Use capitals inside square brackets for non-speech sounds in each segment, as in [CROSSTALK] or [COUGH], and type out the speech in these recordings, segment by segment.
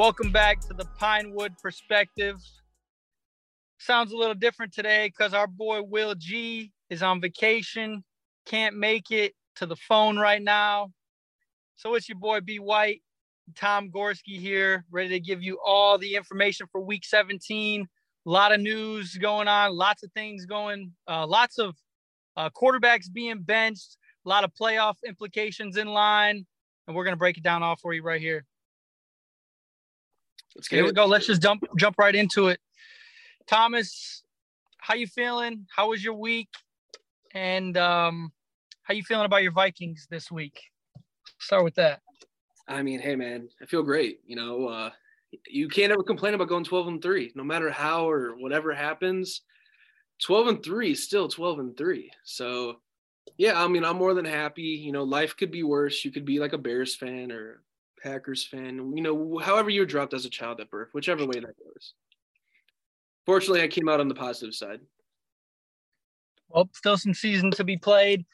Welcome back to the Pinewood Perspective. Sounds a little different today because our boy Will G is on vacation, can't make it to the phone right now. So it's your boy B White, Tom Gorski here, ready to give you all the information for week 17. A lot of news going on, lots of things going, uh, lots of uh, quarterbacks being benched, a lot of playoff implications in line, and we're going to break it down all for you right here. Let's Here we go. Let's just jump jump right into it. Thomas, how you feeling? How was your week? And um, how you feeling about your Vikings this week? Start with that. I mean, hey man, I feel great. You know, uh, you can't ever complain about going 12 and 3, no matter how or whatever happens. 12 and 3 is still 12 and 3. So yeah, I mean, I'm more than happy. You know, life could be worse. You could be like a Bears fan or Packers fan, you know, however you were dropped as a child at birth, whichever way that goes. Fortunately, I came out on the positive side. Well, still some season to be played,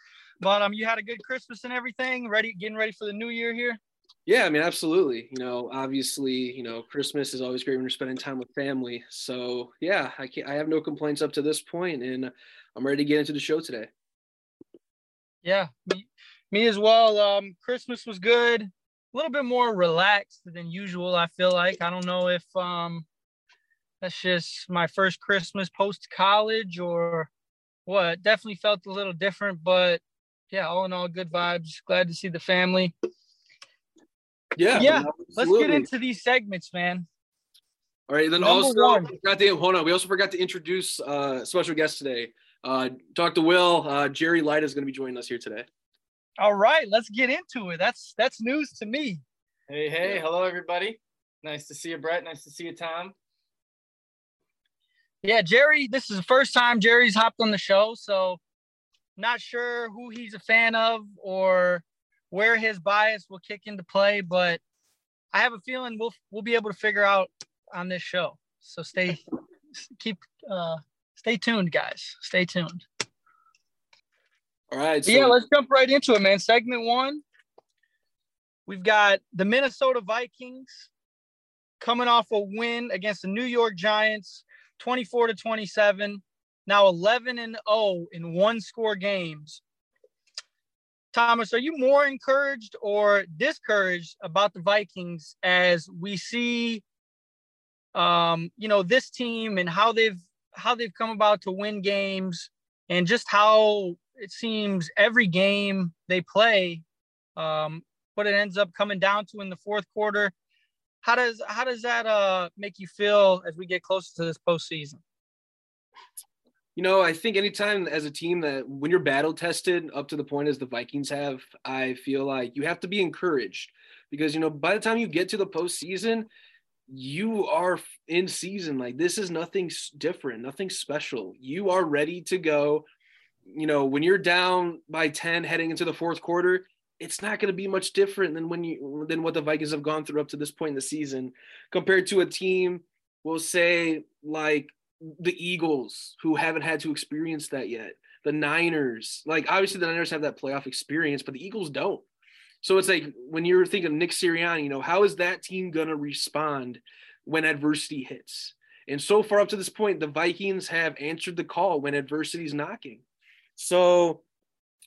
but um, you had a good Christmas and everything. Ready, getting ready for the new year here. Yeah, I mean, absolutely. You know, obviously, you know, Christmas is always great when you're spending time with family. So yeah, I can't, I have no complaints up to this point, and I'm ready to get into the show today. Yeah, me, me as well. Um, Christmas was good a little bit more relaxed than usual. I feel like I don't know if um that's just my first Christmas post college or what. Definitely felt a little different, but yeah, all in all, good vibes. Glad to see the family. Yeah, yeah. Let's get into these segments, man. All right, then Number also one. forgot to hold on. We also forgot to introduce uh special guest today. Uh, talk to Will. Uh, Jerry Light is going to be joining us here today. All right, let's get into it. That's that's news to me. Hey, hey, hello everybody. Nice to see you, Brett. Nice to see you, Tom. Yeah, Jerry, this is the first time Jerry's hopped on the show, so not sure who he's a fan of or where his bias will kick into play, but I have a feeling we'll we'll be able to figure out on this show. So stay keep uh stay tuned, guys. Stay tuned. All right. So yeah, let's jump right into it, man. Segment one. We've got the Minnesota Vikings coming off a win against the New York Giants, 24 to 27. Now 11 and 0 in one score games. Thomas, are you more encouraged or discouraged about the Vikings as we see um, you know, this team and how they've how they've come about to win games and just how it seems every game they play, um, what it ends up coming down to in the fourth quarter. How does how does that uh, make you feel as we get closer to this postseason? You know, I think anytime as a team that when you're battle tested up to the point as the Vikings have, I feel like you have to be encouraged because you know by the time you get to the postseason, you are in season. Like this is nothing different, nothing special. You are ready to go you know, when you're down by 10 heading into the fourth quarter, it's not going to be much different than when you than what the Vikings have gone through up to this point in the season compared to a team we'll say like the Eagles who haven't had to experience that yet. The Niners, like obviously the Niners have that playoff experience, but the Eagles don't. So it's like when you're thinking Nick Sirianni, you know, how is that team going to respond when adversity hits? And so far up to this point, the Vikings have answered the call when adversity is knocking. So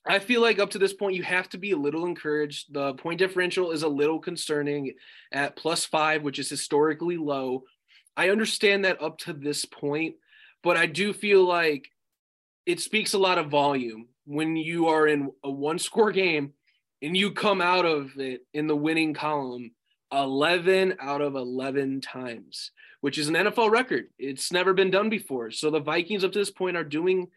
I feel like up to this point, you have to be a little encouraged. The point differential is a little concerning at plus five, which is historically low. I understand that up to this point, but I do feel like it speaks a lot of volume when you are in a one score game and you come out of it in the winning column 11 out of 11 times, which is an NFL record. It's never been done before. So the Vikings up to this point are doing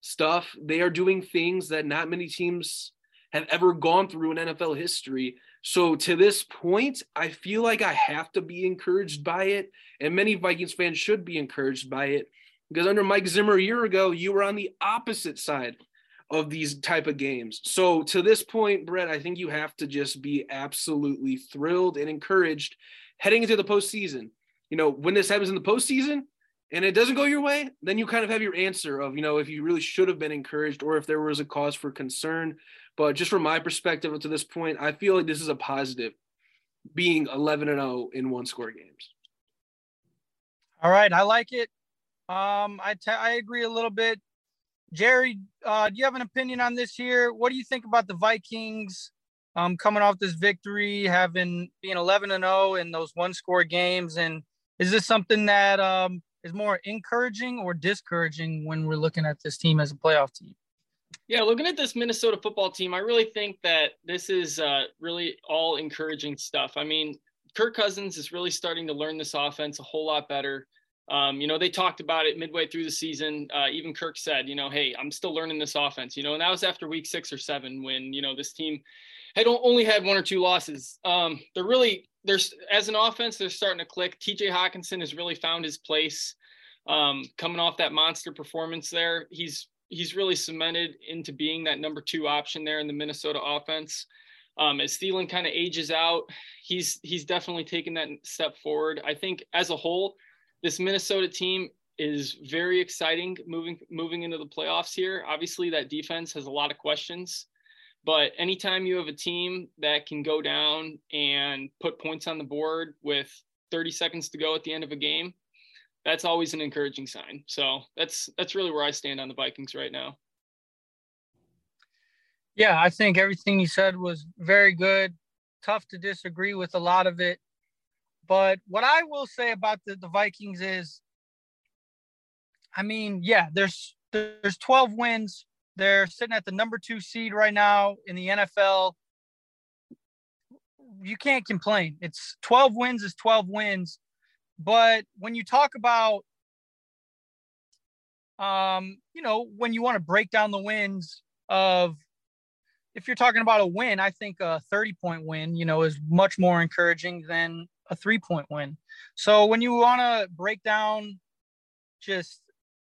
stuff. They are doing things that not many teams have ever gone through in NFL history. So to this point, I feel like I have to be encouraged by it, and many Vikings fans should be encouraged by it because under Mike Zimmer a year ago, you were on the opposite side of these type of games. So to this point, Brett, I think you have to just be absolutely thrilled and encouraged heading into the postseason. You know, when this happens in the postseason, and it doesn't go your way, then you kind of have your answer of, you know, if you really should have been encouraged or if there was a cause for concern. But just from my perspective up to this point, I feel like this is a positive. being 11 and 0 in one score games. All right, I like it. Um, I, t- I agree a little bit. Jerry, uh, do you have an opinion on this here? What do you think about the Vikings um, coming off this victory, having being 11 and 0 in those one score games? And is this something that um, is more encouraging or discouraging when we're looking at this team as a playoff team? Yeah, looking at this Minnesota football team, I really think that this is uh, really all encouraging stuff. I mean, Kirk Cousins is really starting to learn this offense a whole lot better. Um, you know, they talked about it midway through the season. Uh, even Kirk said, you know, hey, I'm still learning this offense, you know, and that was after week six or seven when, you know, this team had only had one or two losses. Um, they're really, there's as an offense, they're starting to click. TJ Hockenson has really found his place um, coming off that monster performance there. He's, he's really cemented into being that number two option there in the Minnesota offense. Um, as Thielen kind of ages out, he's he's definitely taken that step forward. I think as a whole, this Minnesota team is very exciting moving moving into the playoffs here. Obviously, that defense has a lot of questions, but anytime you have a team that can go down and put points on the board with 30 seconds to go at the end of a game, that's always an encouraging sign. So that's that's really where I stand on the Vikings right now. Yeah, I think everything you said was very good. Tough to disagree with a lot of it. But what I will say about the, the Vikings is, I mean, yeah, there's there's 12 wins. They're sitting at the number two seed right now in the NFL. You can't complain. It's 12 wins is 12 wins. But when you talk about, um, you know, when you want to break down the wins of, if you're talking about a win, I think a 30 point win, you know, is much more encouraging than a three point win. So when you want to break down just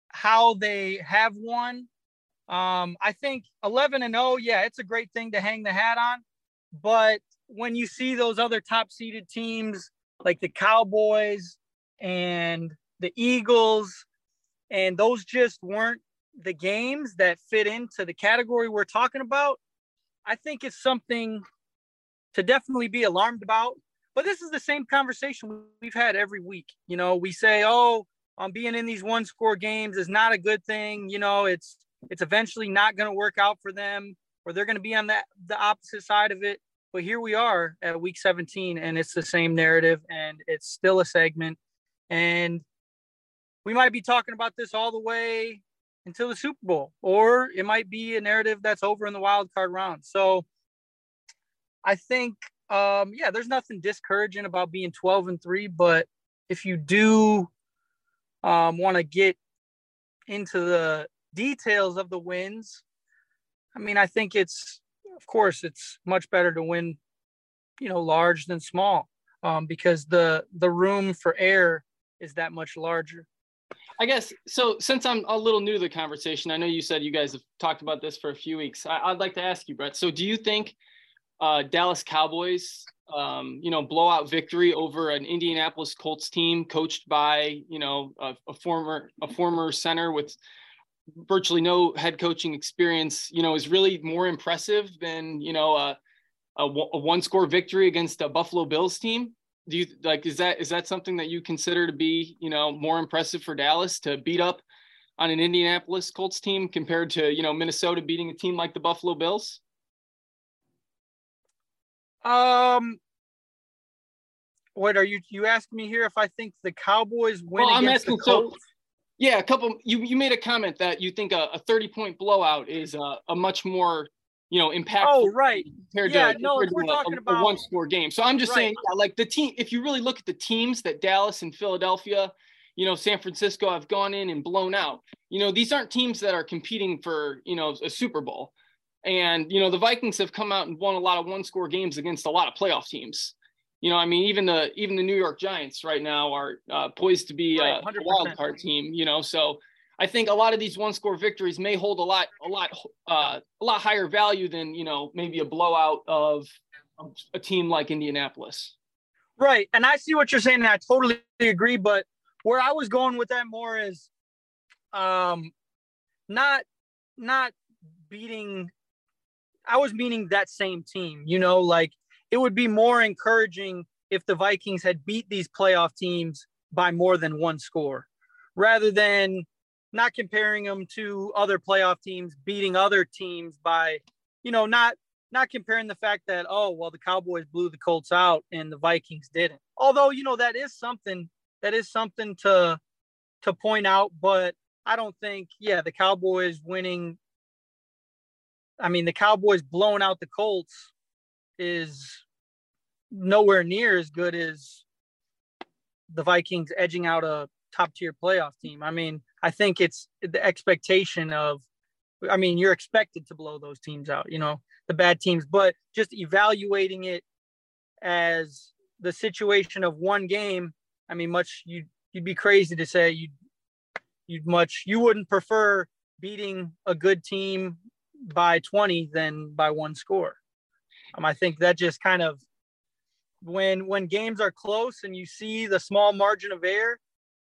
how they have won, um, I think 11 and 0, yeah, it's a great thing to hang the hat on. But when you see those other top seeded teams like the Cowboys and the Eagles, and those just weren't the games that fit into the category we're talking about, I think it's something to definitely be alarmed about. But this is the same conversation we've had every week. You know, we say, "Oh, um, being in these one-score games is not a good thing." You know, it's it's eventually not going to work out for them, or they're going to be on that the opposite side of it. But here we are at week 17, and it's the same narrative, and it's still a segment, and we might be talking about this all the way until the Super Bowl, or it might be a narrative that's over in the wild card round. So I think um, yeah, there's nothing discouraging about being 12 and three, but if you do um, want to get into the details of the wins, I mean, I think it's, of course, it's much better to win, you know, large than small, um, because the the room for error is that much larger. I guess so. Since I'm a little new to the conversation, I know you said you guys have talked about this for a few weeks. I, would like to ask you, Brett. So, do you think uh, Dallas Cowboys, um, you know, blowout victory over an Indianapolis Colts team coached by, you know, a, a, former a former center with virtually no head coaching experience, you know, is really more impressive than, you know, a, a, a one score victory against a Buffalo Bills team. Do you like is that is that something that you consider to be, you know, more impressive for Dallas to beat up on an Indianapolis Colts team compared to, you know, Minnesota beating a team like the Buffalo Bills? Um, what are you you asking me here if I think the Cowboys win well, I'm asking, So, yeah, a couple. You you made a comment that you think a, a thirty point blowout is a, a much more you know impactful. Oh right. Compared yeah, to, no, we're a, talking a, about a one score game. So I'm just right. saying, yeah, like the team. If you really look at the teams that Dallas and Philadelphia, you know, San Francisco have gone in and blown out. You know, these aren't teams that are competing for you know a Super Bowl. And you know, the Vikings have come out and won a lot of one-score games against a lot of playoff teams. You know, I mean, even the even the New York Giants right now are uh, poised to be right, a, a wild card team. You know, so I think a lot of these one-score victories may hold a lot a lot uh, a lot higher value than you know maybe a blowout of a team like Indianapolis. Right, and I see what you're saying, and I totally agree. But where I was going with that more is, um, not not beating I was meaning that same team, you know, like it would be more encouraging if the Vikings had beat these playoff teams by more than one score rather than not comparing them to other playoff teams beating other teams by you know not not comparing the fact that oh well the cowboys blew the colts out and the vikings didn't. Although you know that is something that is something to to point out but i don't think yeah the cowboys winning i mean the cowboys blowing out the colts is nowhere near as good as the vikings edging out a top tier playoff team i mean i think it's the expectation of i mean you're expected to blow those teams out you know the bad teams, but just evaluating it as the situation of one game. I mean, much you you'd be crazy to say you you'd much you wouldn't prefer beating a good team by 20 than by one score. Um, I think that just kind of when when games are close and you see the small margin of error,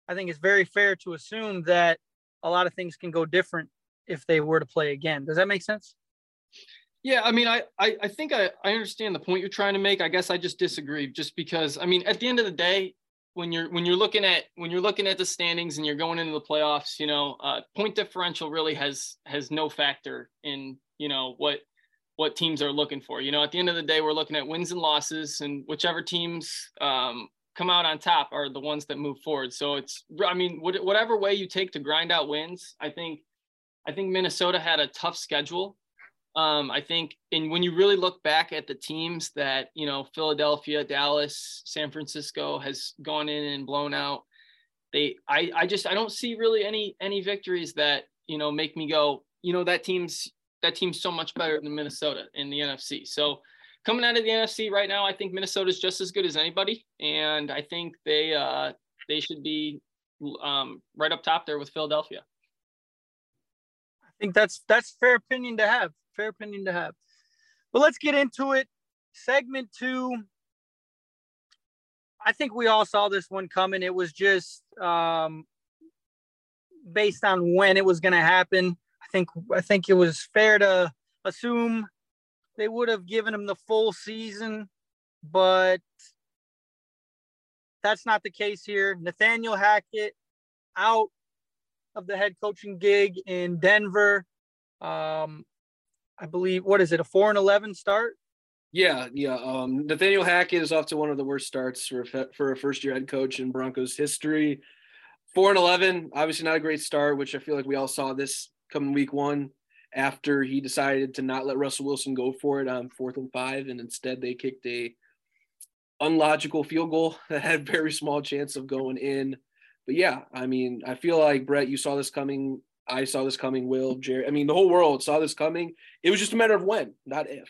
I think it's very fair to assume that a lot of things can go different if they were to play again. Does that make sense? Yeah, I mean, I, I, I think I, I understand the point you're trying to make. I guess I just disagree, just because I mean, at the end of the day, when you're when you're looking at when you're looking at the standings and you're going into the playoffs, you know, uh, point differential really has has no factor in you know what what teams are looking for. You know, at the end of the day, we're looking at wins and losses, and whichever teams um, come out on top are the ones that move forward. So it's, I mean, whatever way you take to grind out wins, I think, I think Minnesota had a tough schedule um, I think, and when you really look back at the teams that you know, Philadelphia, Dallas, San Francisco has gone in and blown out, they, I, I just, I don't see really any any victories that you know make me go, you know, that team's that team's so much better than Minnesota in the NFC. So coming out of the NFC right now, I think Minnesota's just as good as anybody, and I think they uh, they should be um, right up top there with Philadelphia. I think that's that's fair opinion to have fair opinion to have. But let's get into it. Segment two. I think we all saw this one coming. It was just um, based on when it was going to happen. Think I think it was fair to assume they would have given him the full season, but that's not the case here. Nathaniel Hackett out of the head coaching gig in Denver. Um, I believe what is it a four and eleven start? Yeah, yeah. Um, Nathaniel Hackett is off to one of the worst starts for a, for a first year head coach in Broncos history. Four and eleven, obviously not a great start, which I feel like we all saw this coming week one after he decided to not let Russell Wilson go for it on fourth and five, and instead they kicked a unlogical field goal [LAUGHS] that had very small chance of going in. But yeah, I mean, I feel like Brett, you saw this coming I saw this coming. Will Jerry? I mean, the whole world saw this coming. It was just a matter of when, not if.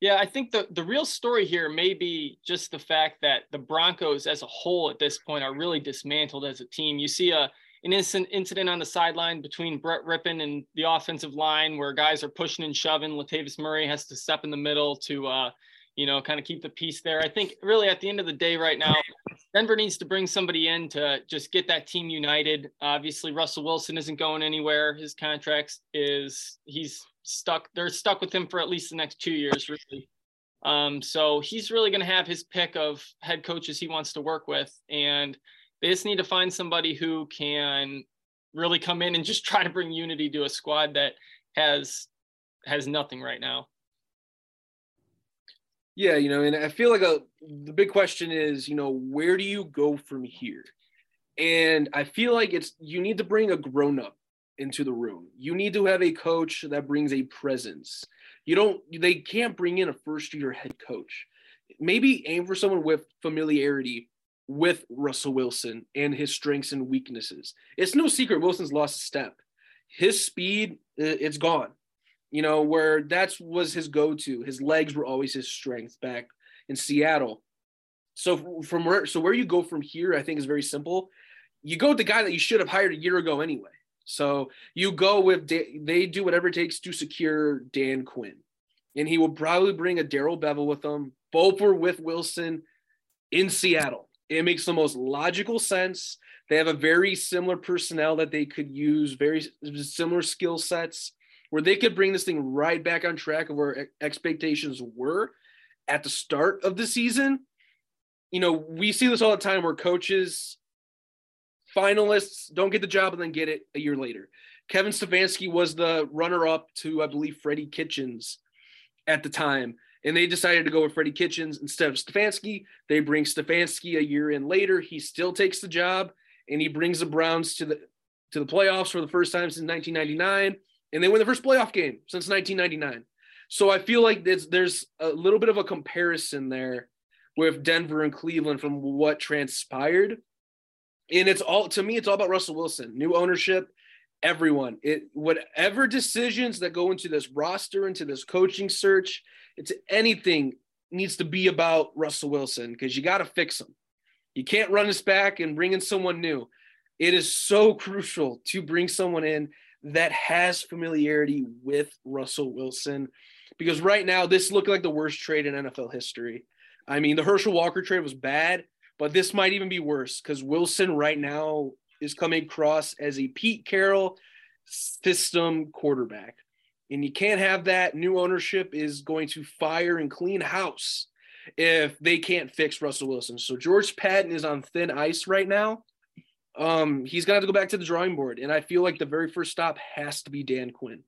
Yeah, I think the the real story here may be just the fact that the Broncos as a whole at this point are really dismantled as a team. You see a an incident on the sideline between Brett Rypien and the offensive line where guys are pushing and shoving. Latavius Murray has to step in the middle to uh, you know, kind of keep the peace there. I think really at the end of the day right now, Denver needs to bring somebody in to just get that team united. Obviously, Russell Wilson isn't going anywhere. His contract is he's stuck. They're stuck with him for at least the next two years, really. Um, so he's really going to have his pick of head coaches he wants to work with, and they just need to find somebody who can really come in and just try to bring unity to a squad that has has nothing right now. Yeah, you know, and I feel like a the big question is, you know, where do you go from here? And I feel like it's you need to bring a grown up into the room. You need to have a coach that brings a presence. You don't they can't bring in a first year head coach. Maybe aim for someone with familiarity with Russell Wilson and his strengths and weaknesses. It's no secret Wilson's lost a step. His speed it's gone you know, where that's was his go-to. His legs were always his strength back in Seattle. So from where so where you go from here, I think is very simple. You go with the guy that you should have hired a year ago anyway. So you go with they do whatever it takes to secure Dan Quinn, and he will probably bring a Darrell Bevell with them. Both were with Wilson in Seattle. It makes the most logical sense. They have a very similar personnel that they could use, very similar skill sets where they could bring this thing right back on track of where expectations were at the start of the season. You know, we see this all the time where coaches, finalists don't get the job and then get it a year later. Kevin Stefanski was the runner up to, I believe, Freddie Kitchens at the time. And they decided to go with Freddie Kitchens instead of Stefanski. They bring Stefanski a year in later. He still takes the job and he brings the Browns to the to the playoffs for the first time since 1999. And they win the first playoff game since 1999. So I feel like there's, there's a little bit of a comparison there with Denver and Cleveland from what transpired. And it's all to me, it's all about Russell Wilson, new ownership, everyone. It whatever decisions that go into this roster, into this coaching search, it's anything needs to be about Russell Wilson because you got to fix him. You can't run this back and bring in someone new. It is so crucial to bring someone in that has familiarity with Russell Wilson because right now this looked like the worst trade in NFL history. I mean, the Herschel Walker trade was bad, but this might even be worse because Wilson right now is coming across as a Pete Carroll system quarterback. And you can't have that. New ownership is going to fire and clean house if they can't fix Russell Wilson. So George Paton is on thin ice right now. Um, he's gonna have to go back to the drawing board. And I feel like the very first stop has to be Dan Quinn.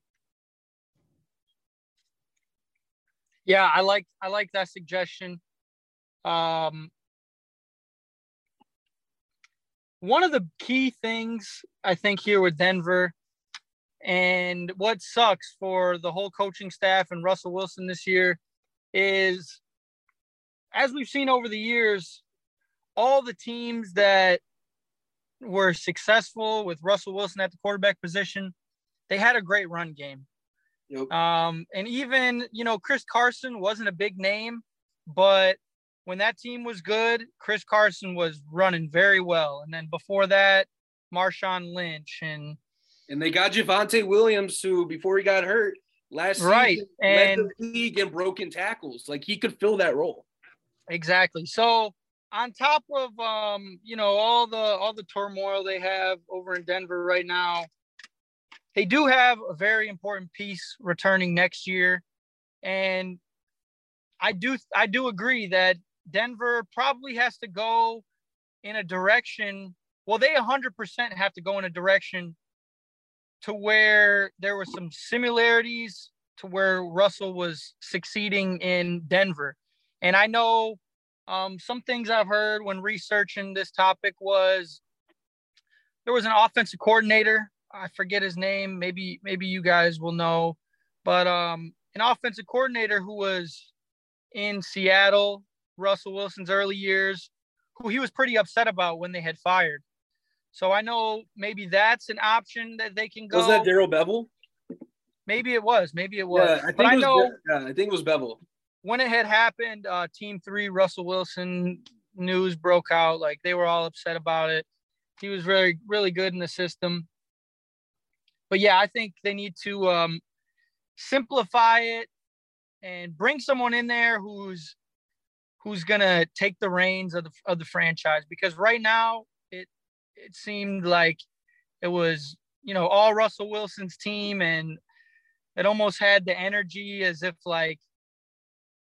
Yeah, I like I like that suggestion. Um, one of the key things I think here with Denver and what sucks for the whole coaching staff and Russell Wilson this year is as we've seen over the years, all the teams that were successful with Russell Wilson at the quarterback position, they had a great run game. Yep. Um, and even, you know, Chris Carson wasn't a big name, but when that team was good, Chris Carson was running very well. And then before that, Marshawn Lynch and and they got Javonte Williams, who before he got hurt last right season, and led the league in broken tackles. Like he could fill that role. Exactly. So on top of um, you know, all the all the turmoil they have over in Denver right now, they do have a very important piece returning next year. And I do I do agree that Denver probably has to go in a direction. Well, they 100% have to go in a direction to where there were some similarities to where Russell was succeeding in Denver. And I know um, some things I've heard when researching this topic was there was an offensive coordinator. I forget his name. Maybe maybe you guys will know, but um, an offensive coordinator who was in Seattle, Russell Wilson's early years, who he was pretty upset about when they had fired. So I know maybe that's an option that they can go. Was that Darrell Bevell? Maybe it was. Maybe it was. Yeah, I think, I, know, yeah, I think it was Bevell. when it had happened, uh, Team Three, Russell Wilson news broke out. Like they were all upset about it. He was very, really good in the system. But yeah, I think they need to um, simplify it and bring someone in there who's who's gonna take the reins of the of the franchise. Because right now, it seemed like it was you know all Russell Wilson's team, and it almost had the energy as if like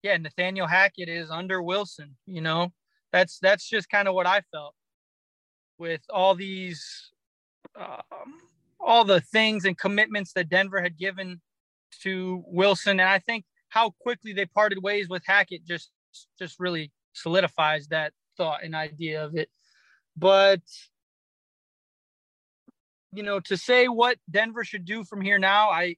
yeah, Nathaniel Hackett is under Wilson. You know, that's that's just kind of what I felt with all these, um, all the things and commitments that Denver had given to Wilson, and I think how quickly they parted ways with Hackett just just really solidifies that thought and idea of it. But you know, to say what Denver should do from here now, I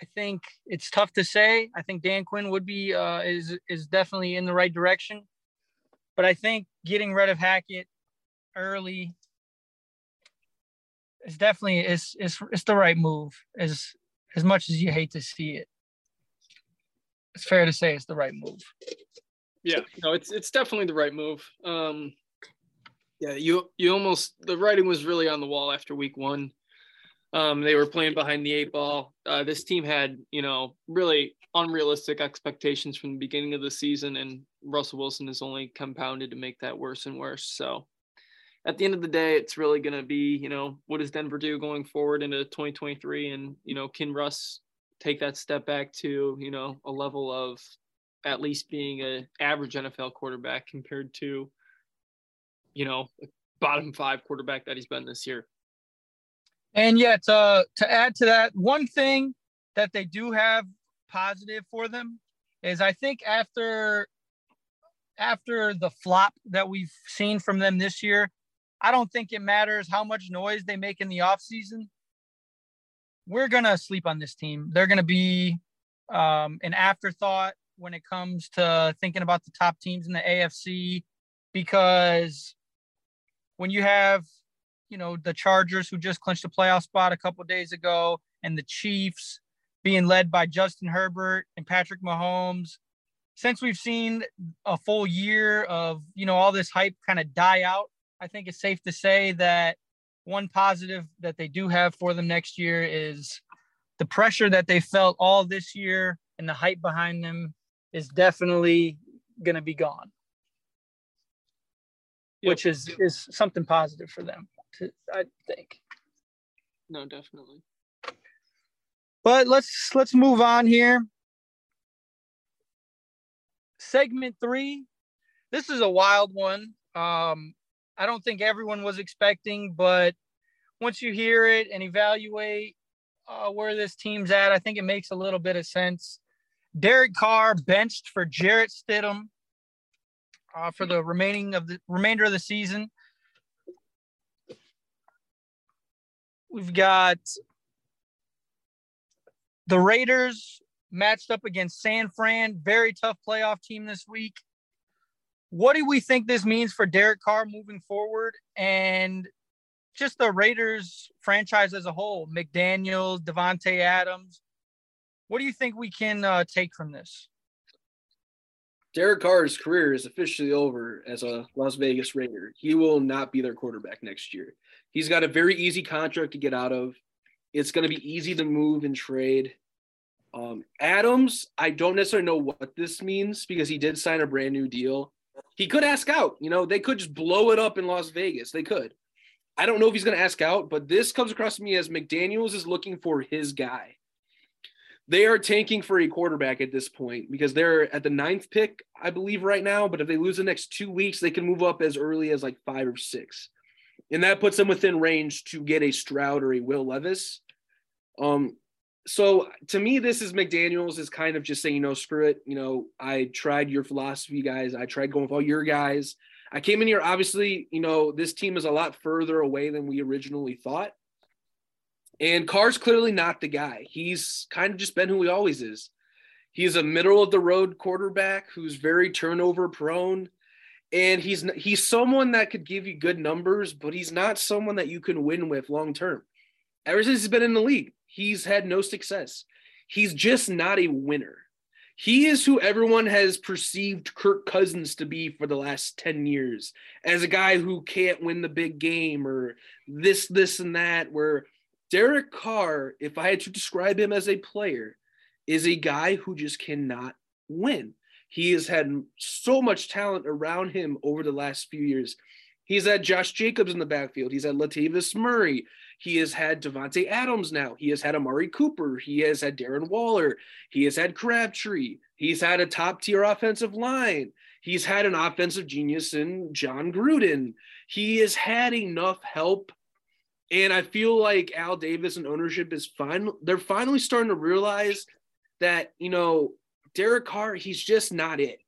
I think it's tough to say. I think Dan Quinn would be uh, is is definitely in the right direction, but I think getting rid of Hackett early is definitely is is it's the right move. As as much as you hate to see it, it's fair to say it's the right move. Yeah, no, it's it's definitely the right move. Um, yeah, you you almost the writing was really on the wall after week one. Um, they were playing behind the eight ball. Uh, this team had, you know, really unrealistic expectations from the beginning of the season, and Russell Wilson has only compounded to make that worse and worse. So, at the end of the day, it's really going to be, you know, what does Denver do going forward into 2023, and you know, can Russ take that step back to, you know, a level of at least being a average NFL quarterback compared to, you know, bottom five quarterback that he's been this year. And yet, uh, to add to that, one thing that they do have positive for them is I think after after the flop that we've seen from them this year, I don't think it matters how much noise they make in the offseason. We're going to sleep on this team. They're going to be um, an afterthought when it comes to thinking about the top teams in the AFC because when you have, you know, the Chargers who just clinched a playoff spot a couple days ago and the Chiefs being led by Justin Herbert and Patrick Mahomes since we've seen a full year of you know all this hype kind of die out i think it's safe to say that one positive that they do have for them next year is the pressure that they felt all this year and the hype behind them is definitely going to be gone yep. which is is something positive for them to, i think no definitely but let's let's move on here segment three, this is a wild one. Um, I don't think everyone was expecting, but once you hear it and evaluate uh, where this team's at, I think it makes a little bit of sense. Derek Carr benched for Jarrett Stidham uh, for the remaining of the remainder of the season. We've got the Raiders matched up against San Fran. Very tough playoff team this week. What do we think this means for Derek Carr moving forward and just the Raiders franchise as a whole? McDaniels, Davante Adams. What do you think we can uh, take from this? Derek Carr's career is officially over as a Las Vegas Raider. He will not be their quarterback next year. He's got a very easy contract to get out of. It's going to be easy to move and trade. Um, Adams, I don't necessarily know what this means because he did sign a brand new deal. He could ask out. You know, they could just blow it up in Las Vegas. They could. I don't know if he's going to ask out, but this comes across to me as McDaniels is looking for his guy. They are tanking for a quarterback at this point because they're at the ninth pick, I believe, right now. But if they lose the next two weeks, they can move up as early as like five or six. And that puts them within range to get a Stroud or a Will Levis. Um, so to me, this is McDaniels is kind of just saying, you know, screw it. You know, I tried your philosophy, guys. I tried going with all your guys. I came in here, obviously, you know, this team is a lot further away than we originally thought. And Carr's clearly not the guy. He's kind of just been who he always is. He's a middle of the road quarterback who's very turnover prone. And he's he's someone that could give you good numbers, but he's not someone that you can win with long term. Ever since he's been in the league, he's had no success. He's just not a winner. He is who everyone has perceived Kirk Cousins to be for the last 10 years as a guy who can't win the big game or this, this, and that. Where Derek Carr, if I had to describe him as a player, is a guy who just cannot win. He has had so much talent around him over the last few years. He's had Josh Jacobs in the backfield. He's had Latavius Murray. He has had Davante Adams now. He has had Amari Cooper. He has had Darren Waller. He has had Crabtree. He's had a top tier offensive line. He's had an offensive genius in Jon Gruden. He has had enough help. And I feel like Al Davis and ownership is fine. They're finally starting to realize that, you know, Derek Carr, he's just not it.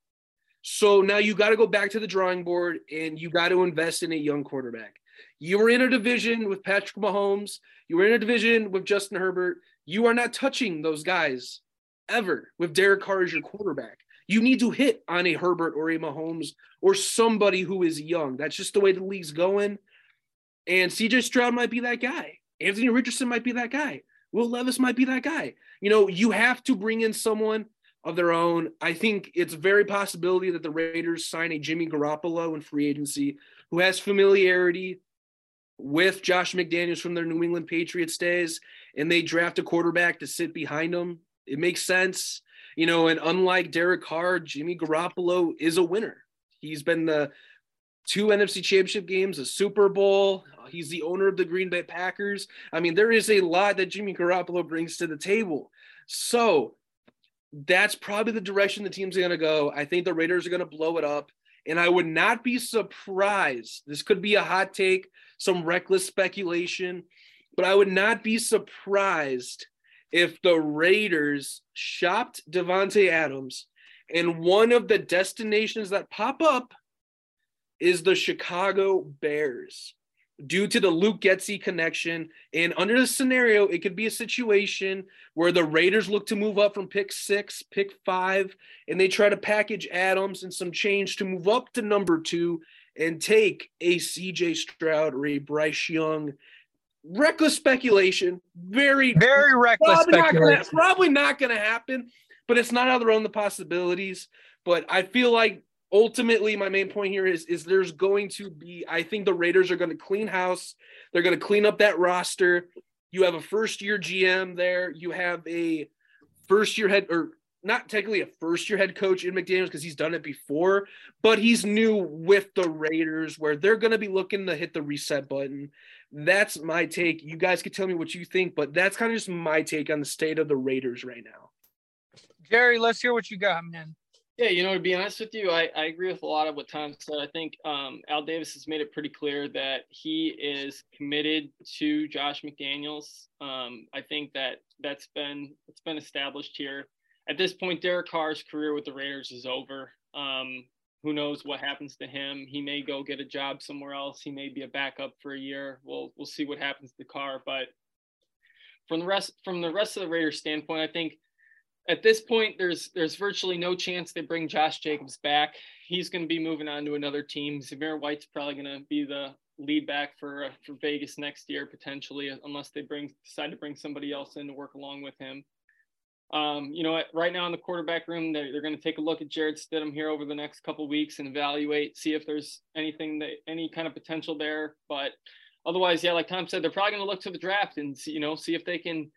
So now you got to go back to the drawing board and you got to invest in a young quarterback. You were in a division with Patrick Mahomes. You were in a division with Justin Herbert. You are not touching those guys ever with Derek Carr as your quarterback. You need to hit on a Herbert or a Mahomes or somebody who is young. That's just the way the league's going. And CJ Stroud might be that guy. Anthony Richardson might be that guy. Will Levis might be that guy. You know, you have to bring in someone of their own. I think it's very possibility that the Raiders sign a Jimmy Garoppolo in free agency who has familiarity with Josh McDaniels from their New England Patriots days, and they draft a quarterback to sit behind him. It makes sense, you know. And unlike Derek Carr, Jimmy Garoppolo is a winner. He's been the two NFC Championship games, a Super Bowl. Uh, he's the owner of the Green Bay Packers. I mean, there is a lot that Jimmy Garoppolo brings to the table. So that's probably the direction the team's going to go. I think the Raiders are going to blow it up. And I would not be surprised. This could be a hot take, some reckless speculation, but I would not be surprised if the Raiders shopped Davante Adams and one of the destinations that pop up is the Chicago Bears due to the Luke Getsy connection. And under the scenario, it could be a situation where the Raiders look to move up from pick six, pick five, and they try to package Adams and some change to move up to number two and take a CJ Stroud or a Bryce Young. Reckless speculation, very, very reckless probably speculation. Not gonna, probably not going to happen, but it's not out of the realm of the possibilities. But I feel like ultimately my main point here is is there's going to be i think the raiders are going to clean house. They're going to clean up that roster. You have a first year gm there. You have a first year head or not technically a first year head coach in mcdaniels because he's done it before but he's new with the raiders where they're going to be looking to hit the reset button. That's my take. You guys can tell me what you think but that's kind of just my take on the state of the raiders right now. Jerry let's hear what you got man yeah, you know, to be honest with you, I, I agree with a lot of what Tom said. I think um, Al Davis has made it pretty clear that he is committed to Josh McDaniels. Um, I think that that's been it's been established here. At this point, Derek Carr's career with the Raiders is over. Um, who knows what happens to him? He may go get a job somewhere else. He may be a backup for a year. We'll we'll see what happens to Carr. But from the rest from the rest of the Raiders standpoint, I think at this point, there's there's virtually no chance they bring Josh Jacobs back. He's going to be moving on to another team. Zamir White's probably going to be the lead back for uh, for Vegas next year potentially, unless they bring decide to bring somebody else in to work along with him. Um, you know, right now in the quarterback room, they're, they're going to take a look at Jarrett Stidham here over the next couple weeks and evaluate, see if there's anything that any kind of potential there. But otherwise, yeah, like Tom said, they're probably going to look to the draft and see, you know see if they can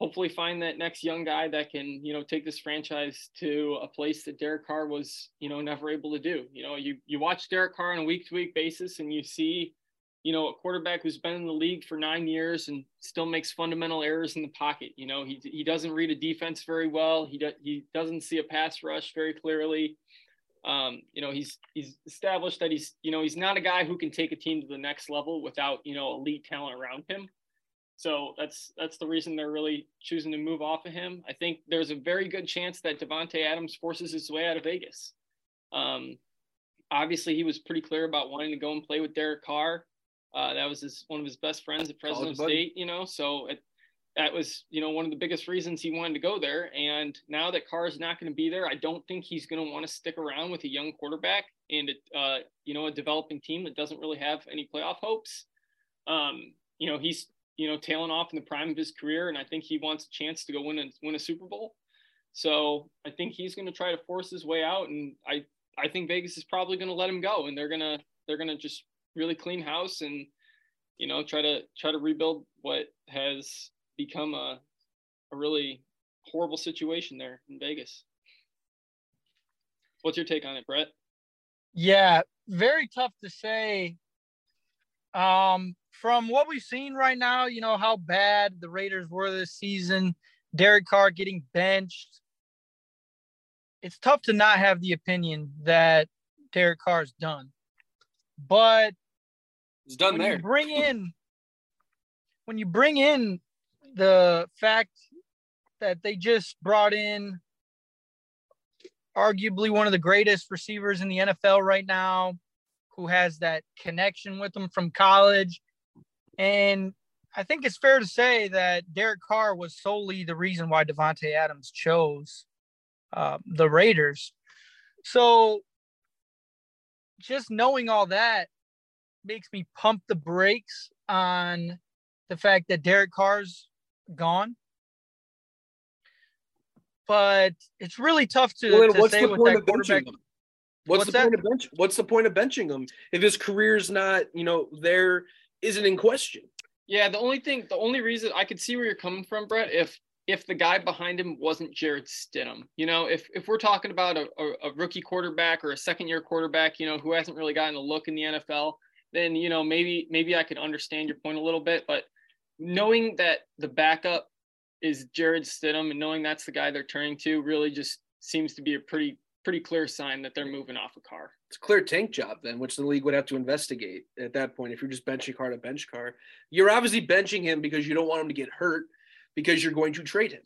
hopefully find that next young guy that can, you know, take this franchise to a place that Derek Carr was, you know, never able to do. You know, you you watch Derek Carr on a week to week basis and you see, you know, a quarterback who's been in the league for nine years and still makes fundamental errors in the pocket. You know, he he doesn't read a defense very well. He do, he doesn't see a pass rush very clearly. Um, you know, he's he's established that he's, you know, he's not a guy who can take a team to the next level without, you know, elite talent around him. So that's that's the reason they're really choosing to move off of him. I think there's a very good chance that Davante Adams forces his way out of Vegas. Um, obviously, he was pretty clear about wanting to go and play with Derek Carr. Uh, that was his one of his best friends at Fresno State. You know, so it, that was you know one of the biggest reasons he wanted to go there. And now that Carr is not going to be there, I don't think he's going to want to stick around with a young quarterback and uh, you know a developing team that doesn't really have any playoff hopes. Um, you know, he's you know, tailing off in the prime of his career, and I think he wants a chance to go win a win a Super Bowl. So I think he's going to try to force his way out, and I I think Vegas is probably going to let him go, and they're gonna they're gonna just really clean house and you know try to try to rebuild what has become a a really horrible situation there in Vegas. What's your take on it, Brett? Yeah, very tough to say. Um, from what we've seen right now, you know, how bad the Raiders were this season, Derek Carr getting benched. It's tough to not have the opinion that Derek Carr's done. But it's done when there. You bring [LAUGHS] in when you bring in the fact that they just brought in arguably one of the greatest receivers in the NFL right now, who has that connection with them from college. And I think it's fair to say that Derek Carr was solely the reason why Davante Adams chose uh, the Raiders. So just knowing all that makes me pump the brakes on the fact that Derek Carr's gone. But it's really tough to, well, to say with that quarterback. What's, what's, the that? point of bench? What's the point of benching him if his career's not, you know, there isn't in question. Yeah, the only thing, the only reason I could see where you're coming from, Brett, if if the guy behind him wasn't Jarrett Stidham, you know, if if we're talking about a, a, a rookie quarterback or a second year quarterback, you know, who hasn't really gotten a look in the NFL, then you know maybe maybe I could understand your point a little bit. But knowing that the backup is Jarrett Stidham, and knowing that's the guy they're turning to really just seems to be a pretty pretty clear sign that they're moving off a Carr. It's a clear tank job then, which the league would have to investigate at that point. If you're just benching Carr to bench Carr, you're obviously benching him because you don't want him to get hurt because you're going to trade him.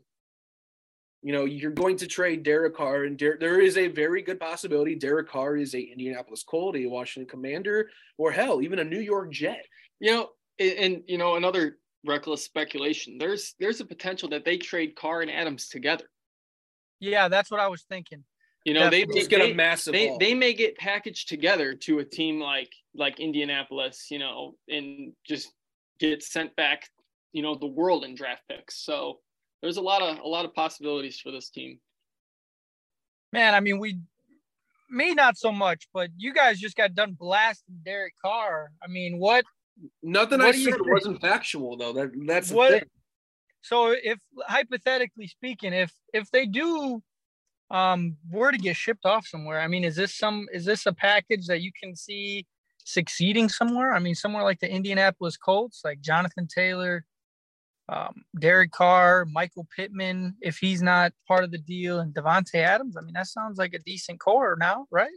You know, you're going to trade Derek Carr, and Der- there is a very good possibility Derek Carr is a Indianapolis Colt, a Washington Commander, or hell, even a New York Jet. You know, and, and you know another reckless speculation. There's there's a potential that they trade Carr and Adams together. Yeah, that's what I was thinking. You know, they just get a massive. They, they may get packaged together to a team like like Indianapolis, you know, and just get sent back, you know, the world in draft picks. So there's a lot of a lot of possibilities for this team. Man, I mean, we me not so much, but you guys just got done blasting Derek Carr. I mean, what? Nothing what I said wasn't factual though. That that's the what, thing. So if hypothetically speaking, if if they do um were to get shipped off somewhere, I mean, is this some is this a package that you can see succeeding somewhere? I mean, somewhere like the Indianapolis Colts, like Jonathan Taylor, um, Derek Carr, Michael Pittman, if he's not part of the deal, and Davante Adams. I mean, that sounds like a decent core now, right?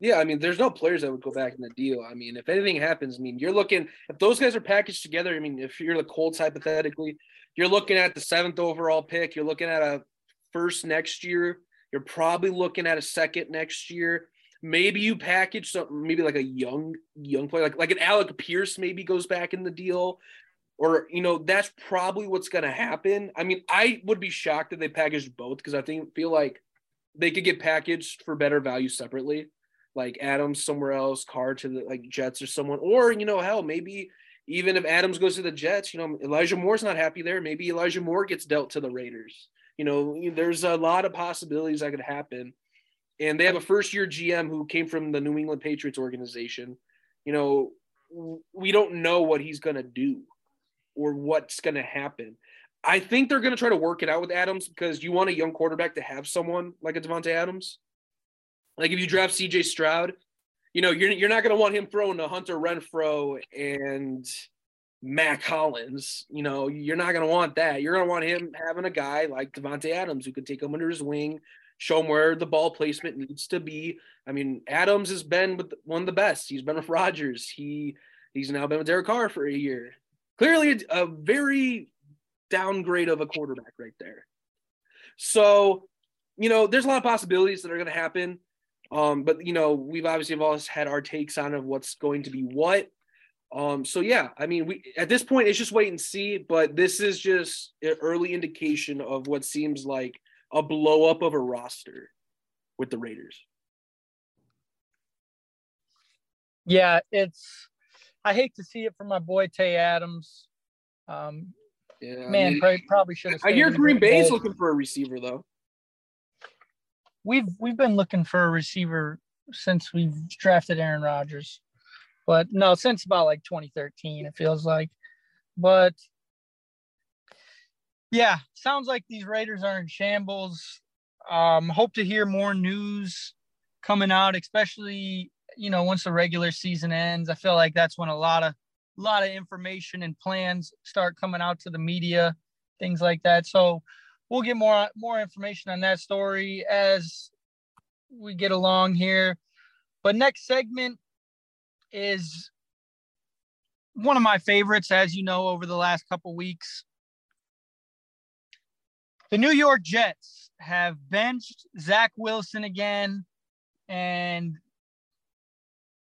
Yeah, I mean, there's no players that would go back in the deal. I mean, if anything happens, I mean, you're looking if those guys are packaged together. I mean, if you're the Colts hypothetically, you're looking at the seventh overall pick. You're looking at a first next year. You're probably looking at a second next year. Maybe you package something, maybe like a young young player, like like an Alec Pierce, maybe goes back in the deal or you know that's probably what's going to happen. I mean, I would be shocked if they packaged both because I think feel like they could get packaged for better value separately, like Adams somewhere else, Carr to the like Jets or someone, or you know, hell, maybe even if Adams goes to the Jets, you know, Elijah Moore's not happy there. Maybe Elijah Moore gets dealt to the Raiders. You know, there's a lot of possibilities that could happen. And they have a first year GM who came from the New England Patriots organization. You know, we don't know what he's going to do or what's going to happen. I think they're going to try to work it out with Adams because you want a young quarterback to have someone like a Davante Adams. Like if you draft CJ Stroud, you know, you're, you're not going to want him throwing to Hunter Renfrow and Mack Hollins. You know, you're not going to want that. You're going to want him having a guy like Davante Adams who can take him under his wing, show him where the ball placement needs to be. I mean, Adams has been with one of the best. He's been with Rodgers. He he's now been with Derek Carr for a year clearly a, a very downgrade of a quarterback right there. So, you know, there's a lot of possibilities that are going to happen. Um, but you know, we've obviously have all had our takes on of what's going to be what. Um, so yeah, I mean, we at this point it's just wait and see. But this is just an early indication of what seems like a blow up of a roster with the Raiders. Yeah, it's I hate to see it for my boy Tay Adams. Um, yeah, man, I mean, probably, probably should have. I hear Green Bay's looking for a receiver though. We've we've been looking for a receiver since we've drafted Aaron Rodgers, but no, since about like 2013, it feels like. But yeah, sounds like these Raiders are in shambles. Um, hope to hear more news coming out, especially you know, once the regular season ends, I feel like that's when a lot of a lot of information and plans start coming out to the media, things like that. So we'll get more more information on that story as we get along here. But next segment is one of my favorites, as you know, over the last couple weeks. The New York Jets have benched Zach Wilson again, and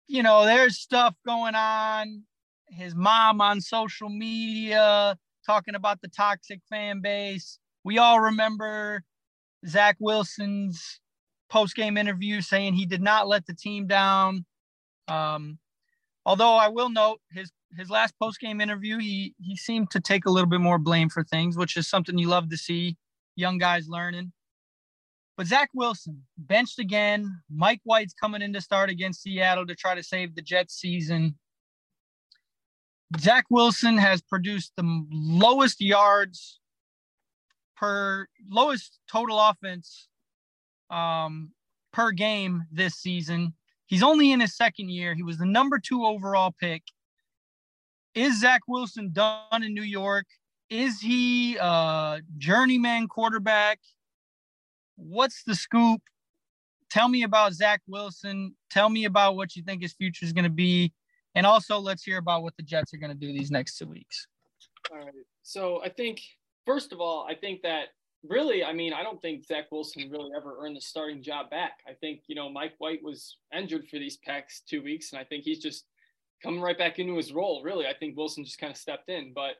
you know, there's stuff going on. His mom on social media talking about the toxic fan base. We all remember Zach Wilson's post game interview saying he did not let the team down. Um, although I will note his his last post game interview, he he seemed to take a little bit more blame for things, which is something you love to see young guys learning. But Zach Wilson benched again. Mike White's coming in to start against Seattle to try to save the Jets season. Zach Wilson has produced the lowest yards per lowest total offense um, per game this season. He's only in his second year. He was the number two overall pick. Is Zach Wilson done in New York? is he a journeyman quarterback? What's the scoop? Tell me about Zach Wilson. Tell me about what you think his future is going to be. And also, let's hear about what the Jets are going to do these next two weeks. All right. So I think, first of all, I think that really, I mean, I don't think Zach Wilson really ever earned the starting job back. I think, you know, Mike White was injured for these past two weeks, and I think he's just coming right back into his role. Really, I think Wilson just kind of stepped in. But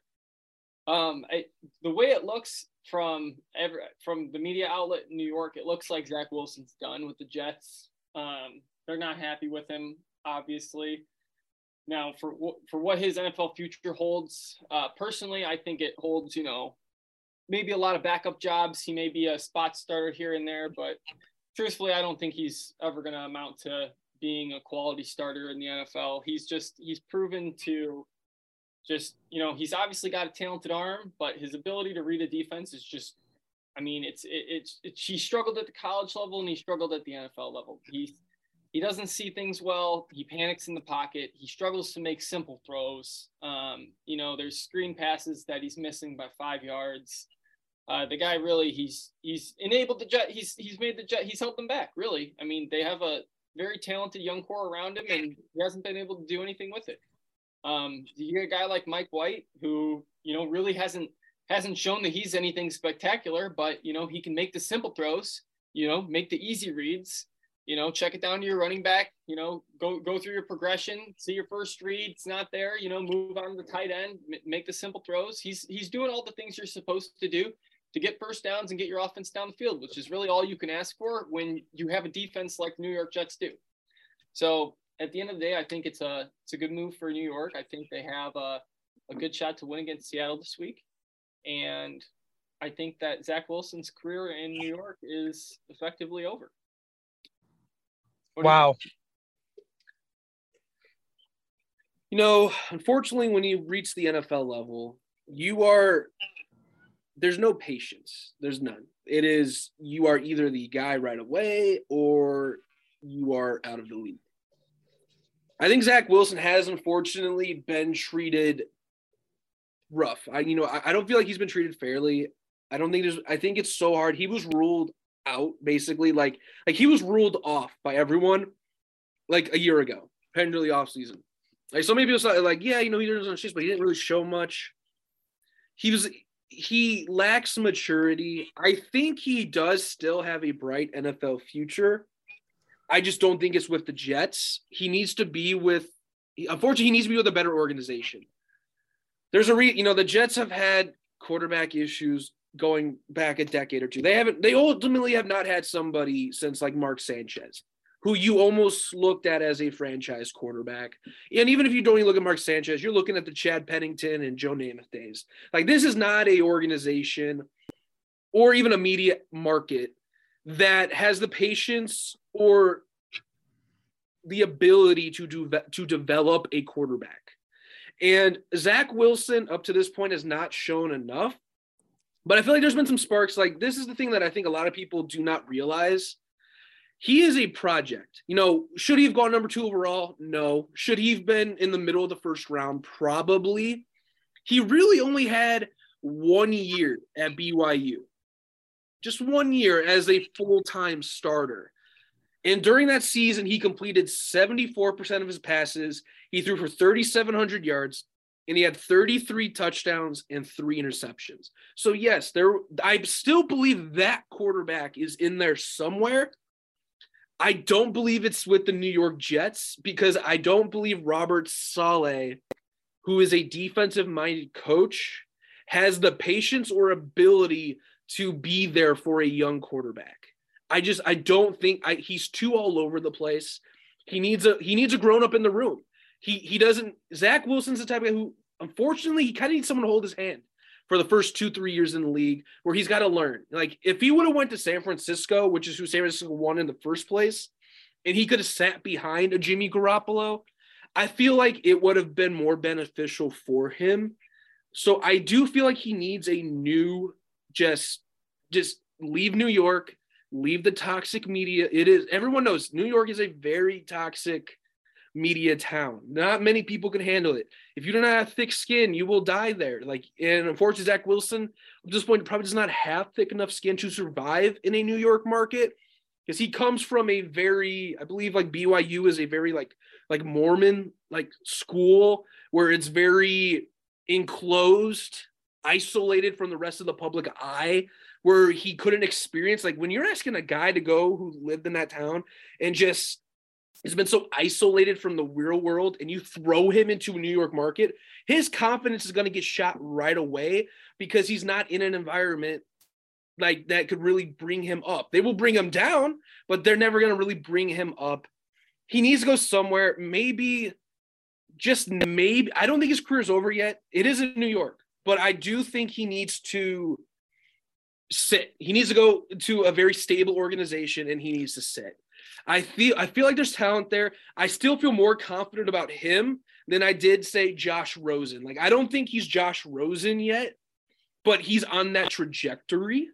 um, I, the way it looks from every, from the media outlet in New York, it looks like Zach Wilson's done with the Jets. Um, they're not happy with him, obviously. Now, for for what his NFL future holds, uh, personally, I think it holds, you know, maybe a lot of backup jobs. He may be a spot starter here and there, but truthfully, I don't think he's ever going to amount to being a quality starter in the NFL. He's just he's proven to just you know he's obviously got a talented arm, but his ability to read a defense is just. I mean, it's it, it's it, he struggled at the college level and he struggled at the NFL level. He he doesn't see things well. He panics in the pocket. He struggles to make simple throws. Um, you know, there's screen passes that he's missing by five yards. Uh, the guy really, he's he's enabled the jet. He's he's made the jet. He's held them back. Really, I mean, they have a very talented young core around him, and he hasn't been able to do anything with it. Um, you get a guy like Mike White, who you know really hasn't hasn't shown that he's anything spectacular, but you know he can make the simple throws. You know, make the easy reads you know, check it down to your running back, you know, go go through your progression, see your first read, it's not there, you know, move on to the tight end, make the simple throws. He's he's doing all the things you're supposed to do to get first downs and get your offense down the field, which is really all you can ask for when you have a defense like New York Jets do. So at the end of the day, I think it's a it's a good move for New York. I think they have a, a good shot to win against Seattle this week. And I think that Zach Wilson's career in New York is effectively over. Wow. You, you know, unfortunately, when you reach the NFL level, you are there's no patience. There's none. It is you are either the guy right away or you are out of the league. I think Zach Wilson has unfortunately been treated rough. I you know I, I don't feel like he's been treated fairly. I don't think there's I think it's so hard. He was ruled out basically like like he was ruled off by everyone like a year ago the off season like so many people saw like yeah you know he doesn't shoot but he didn't really show much he was he lacks maturity. I think he does still have a bright nfl future. I just don't think it's with the jets. He needs to be with unfortunately he needs to be with a better organization. There's a re you know the jets have had quarterback issues going back a decade or two. They haven't they ultimately have not had somebody since like Mark Sanchez, who you almost looked at as a franchise quarterback. And even if you don't even look at Mark Sanchez, you're looking at the Chad Pennington and Joe Namath days. Like this is not a organization or even a media market that has the patience or the ability to do to develop a quarterback. And Zach Wilson up to this point has not shown enough but I feel like there's been some sparks. Like this is the thing that I think a lot of people do not realize. He is a project. You know, should he have gone number two overall? No. Should he have been in the middle of the first round? Probably. He really only had one year at BYU, just one year as a full time starter. And during that season, he completed 74% of his passes. He threw for 3,700 yards, and he had 33 touchdowns and three interceptions. So yes, there I still believe that quarterback is in there somewhere. I don't believe it's with the New York Jets because I don't believe Robert Saleh, who is a defensive minded coach, has the patience or ability to be there for a young quarterback. I just I don't think I, he's too all over the place. He needs a he needs a grown up in the room he he doesn't. Zach Wilson's the type of guy who, unfortunately, he kind of needs someone to hold his hand for the first two three years in the league, where he's got to learn. Like if he would have went to San Francisco, which is who San Francisco won in the first place, and he could have sat behind a Jimmy Garoppolo, I feel like it would have been more beneficial for him. So I do feel like he needs a new, just just leave New York, leave the toxic media. It is everyone knows New York is a very toxic media town. Not many people can handle it. If you do not have thick skin, you will die there. Like, and unfortunately, Zach Wilson at this point probably does not have thick enough skin to survive in a New York market because he comes from a very, I believe, like BYU is a very like like Mormon like school where it's very enclosed, isolated from the rest of the public eye where he couldn't experience like when you're asking a guy to go who lived in that town and just has been so isolated from the real world and you throw him into a New York market, his confidence is going to get shot right away because he's not in an environment like that could really bring him up. They will bring him down, but they're never going to really bring him up. He needs to go somewhere, maybe just maybe. I don't think his career's over yet. It is in New York, but I do think he needs to sit. He needs to go to a very stable organization and he needs to sit. I feel I feel like there's talent there. I still feel more confident about him than I did say Josh Rosen. Like I don't think he's Josh Rosen yet, but he's on that trajectory.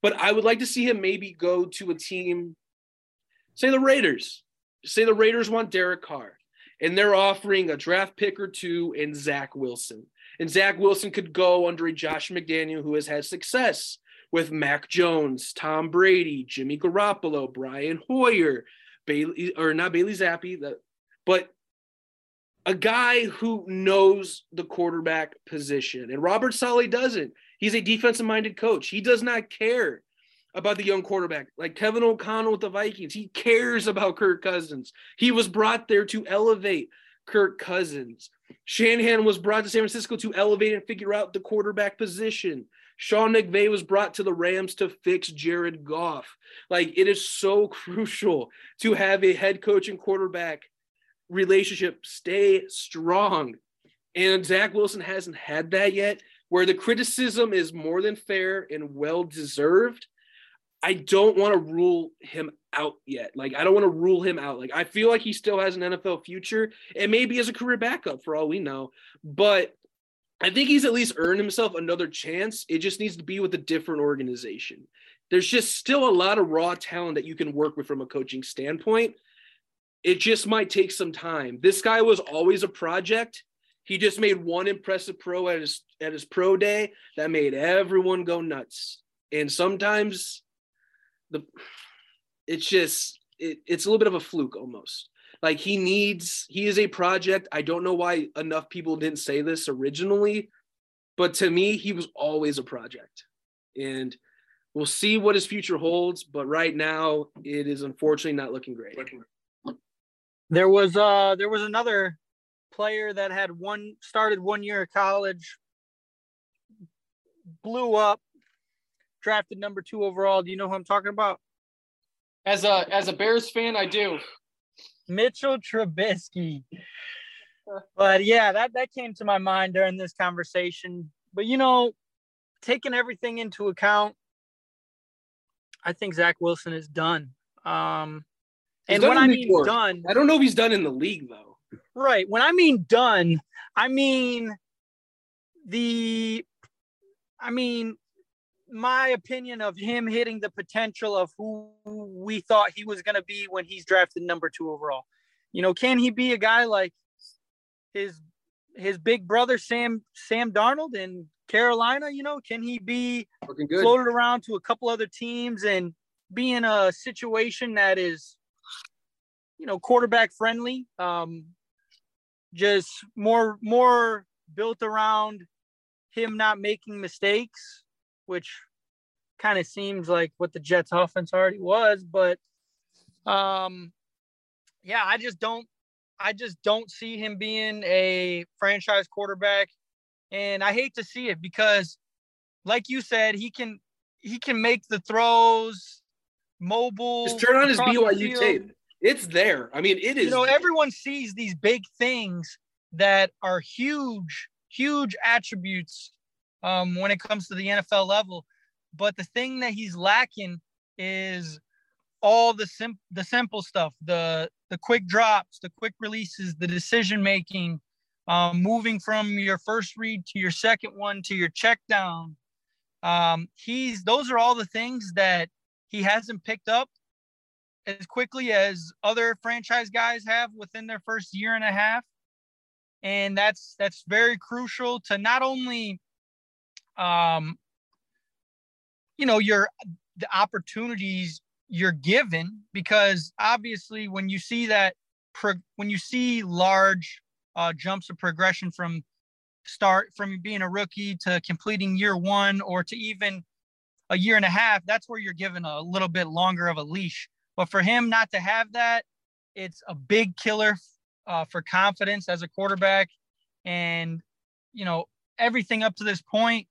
But I would like to see him maybe go to a team, say the Raiders. Say the Raiders want Derek Carr, and they're offering a draft pick or two and Zach Wilson. And Zach Wilson could go under a Josh McDaniel who has had success with Mac Jones, Tom Brady, Jimmy Garoppolo, Brian Hoyer, Bailey or not Bailey Zappe, the, but a guy who knows the quarterback position. And Robert Saleh doesn't. He's a defensive minded coach. He does not care about the young quarterback. Like Kevin O'Connell with the Vikings, he cares about Kirk Cousins. He was brought there to elevate Kirk Cousins. Shanahan was brought to San Francisco to elevate and figure out the quarterback position. Sean McVay was brought to the Rams to fix Jared Goff. Like it is so [LAUGHS] crucial to have a head coach and quarterback relationship stay strong. And Zach Wilson hasn't had that yet, where the criticism is more than fair and well deserved. I don't want to rule him out yet. Like, I don't want to rule him out. Like, I feel like he still has an NFL future and maybe as a career backup for all we know. But I think he's at least earned himself another chance. It just needs to be with a different organization. There's just still a lot of raw talent that you can work with from a coaching standpoint. It just might take some time. This guy was always a project. He just made one impressive pro at his at his pro day that made everyone go nuts. And sometimes the it's just it, it's a little bit of a fluke almost. Like he needs, he is a project. I don't know why enough people didn't say this originally, but to me, he was always a project. And we'll see what his future holds. But right now, it is unfortunately not looking great. There was uh there was another player that had one started one year of college, blew up, drafted number two overall. Do you know who I'm talking about? As a as a Bears fan, I do. Mitchell Trubisky. But yeah, that that came to my mind during this conversation. But you know, taking everything into account, I think Zach Wilson is done. Um, and done when I mean court. done, I don't know if he's done in the league though. Right. When I mean done, I mean the I mean my opinion of him hitting the potential of who we thought he was going to be when he's drafted number two overall. You know, can he be a guy like his his big brother Sam Sam Darnold in Carolina? You know, can he be floated around to a couple other teams and be in a situation that is, you know, quarterback friendly? Um, just more more built around him not making mistakes which kind of seems like what the Jets offense already was. But um, yeah, I just don't I just don't see him being a franchise quarterback. And I hate to see it because like you said, he can he can make the throws mobile. Just turn on his BYU tape. It's there. I mean, it is. You know, everyone sees these big things that are huge, huge attributes um, when it comes to the NFL level. But the thing that he's lacking is all the sim- the simple stuff, the the quick drops, the quick releases, the decision making, um, moving from your first read to your second one to your check down. Um, he's those are all the things that he hasn't picked up. as quickly as other franchise guys have within their first year and a half. And that's that's very crucial to not only um you know your the opportunities you're given because obviously when you see that pro, when you see large uh, jumps of progression from start from being a rookie to completing year one or to even a year and a half, that's where you're given a little bit longer of a leash. But for him not to have that, it's a big killer uh, for confidence as a quarterback. And, you know, everything up to this point,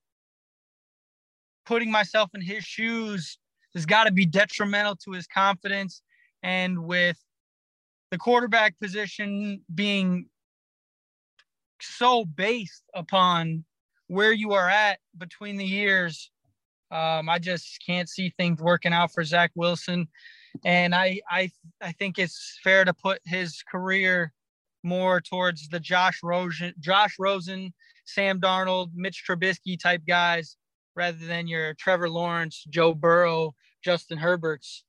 putting myself in his shoes has got to be detrimental to his confidence. And with the quarterback position being so based upon where you are at between the years. Um, I just can't see things working out for Zach Wilson, and I I I think it's fair to put his career more towards the Josh Rosen, Josh Rosen, Sam Darnold, Mitch Trubisky type guys, rather than your Trevor Lawrence, Joe Burrow, Justin Herberts.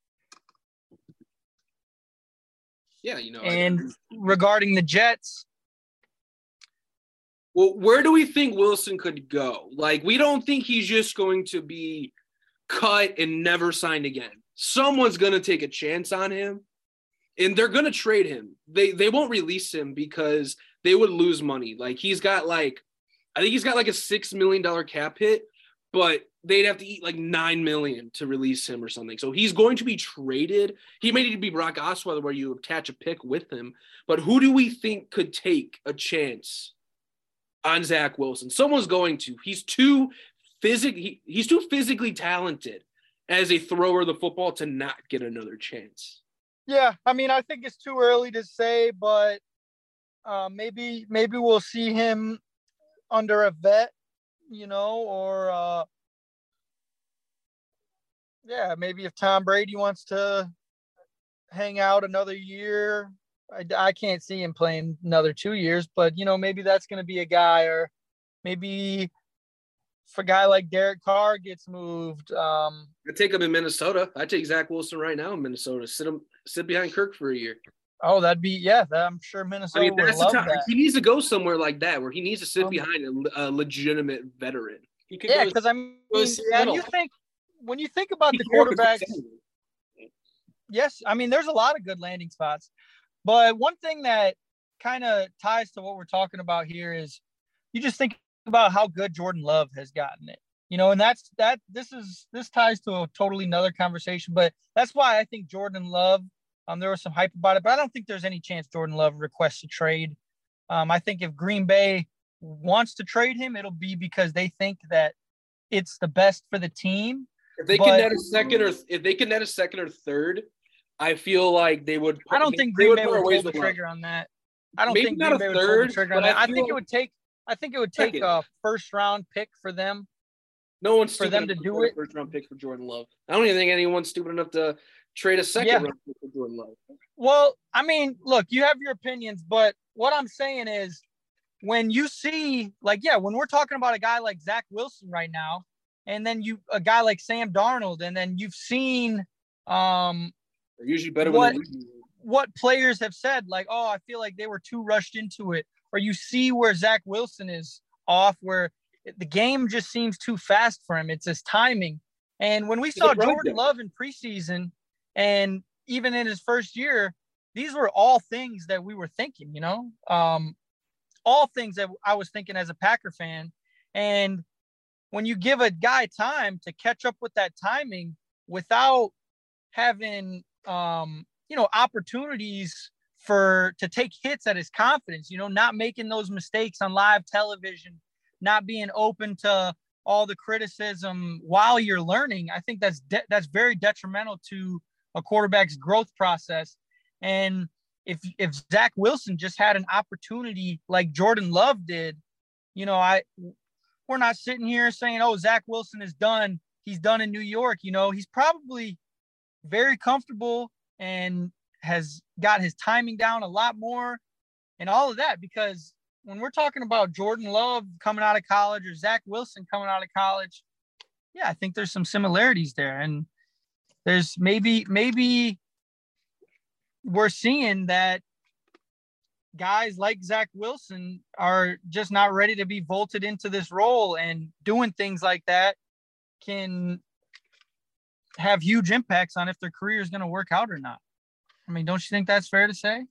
Yeah, you know. And regarding the Jets, well, where do we think Wilson could go? Like, we don't think he's just going to be cut and never signed again. Someone's going to take a chance on him and they're going to trade him. They they won't release him because they would lose money. Like he's got like I think he's got like a 6 million dollar cap hit, but they'd have to eat like 9 million to release him or something. So he's going to be traded. He may need to be Brock Osweiler where you attach a pick with him, but who do we think could take a chance on Zach Wilson. Someone's going to. He's too physic. He, he's too physically talented as a thrower of the football to not get another chance. Yeah, I mean, I think it's too early to say, but uh, maybe maybe we'll see him under a vet, you know, or uh, yeah, maybe if Tom Brady wants to hang out another year, I, I can't see him playing another two years, but you know, maybe that's going to be a guy, or maybe if a guy like Derek Carr gets moved. Um, I take him in Minnesota. I take Zach Wilson right now in Minnesota. Sit him, sit behind Kirk for a year. Oh, that'd be yeah. That, I'm sure Minnesota I mean, would love that. He needs to go somewhere like that where he needs to sit um, behind a, a, legitimate veteran. yeah, because I mean, yeah, you think when you think about he the quarterbacks. Yes, I mean, there's a lot of good landing spots. But one thing that kind of ties to what we're talking about here is you just think about how good Jordan Love has gotten it. You know, and that's that this is this ties to a totally another conversation, but that's why I think Jordan Love, um, there was some hype about it, but I don't think there's any chance Jordan Love requests a trade. Um, I think if Green Bay wants to trade him, it'll be because they think that it's the best for the team. If they but, can net a second or if they can net a second or third, I feel like they would. I don't think Green Bay would pull the trigger on that. I don't Maybe think Green Bay would pull the trigger on that. I, I think it would take. I think it would take second. a first round pick for them. No one's for them to do it. First round pick for Jordan Love. I don't even think anyone's stupid enough to trade a second yeah. round for Jordan Love. Well, I mean, look, you have your opinions, but what I'm saying is, when you see, like, yeah, when we're talking about a guy like Zach Wilson right now, and then you a guy like Sam Darnold, and then you've seen um they're usually better what, what players have said, like, oh, I feel like they were too rushed into it. Or you see where Zach Wilson is off, where the game just seems too fast for him. It's his timing. And when we saw Jordan Love in preseason and even in his first year, these were all things that we were thinking, you know, um, all things that I was thinking as a Packer fan. And when you give a guy time to catch up with that timing without having um, you know, opportunities for to take hits at his confidence, you know, not making those mistakes on live television, not being open to all the criticism while you're learning. I think that's de- that's very detrimental to a quarterback's growth process. And if if Zach Wilson just had an opportunity like Jordan Love did, you know, I we're not sitting here saying, "Oh, Zach Wilson is done. He's done in New York." You know, he's probably very comfortable and has got his timing down a lot more and all of that because when we're talking about Jordan Love coming out of college or Zach Wilson coming out of college, yeah, I think there's some similarities there. And there's maybe, maybe we're seeing that guys like Zach Wilson are just not ready to be vaulted into this role and doing things like that can have huge impacts on if their career is going to work out or not. I mean, don't you think that's fair to say?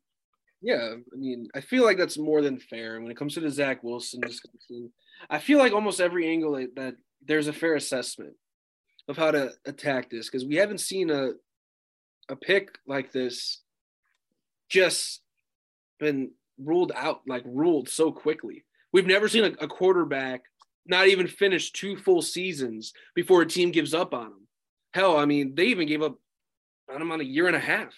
Yeah, I mean, I feel like that's more than fair when it comes to the Zach Wilson discussion. I feel like almost every angle that there's a fair assessment of how to attack this because we haven't seen a a pick like this just been ruled out, like ruled so quickly. We've never seen a, a quarterback not even finish two full seasons before a team gives up on him. Hell, I mean, they even gave up on him on a year and a half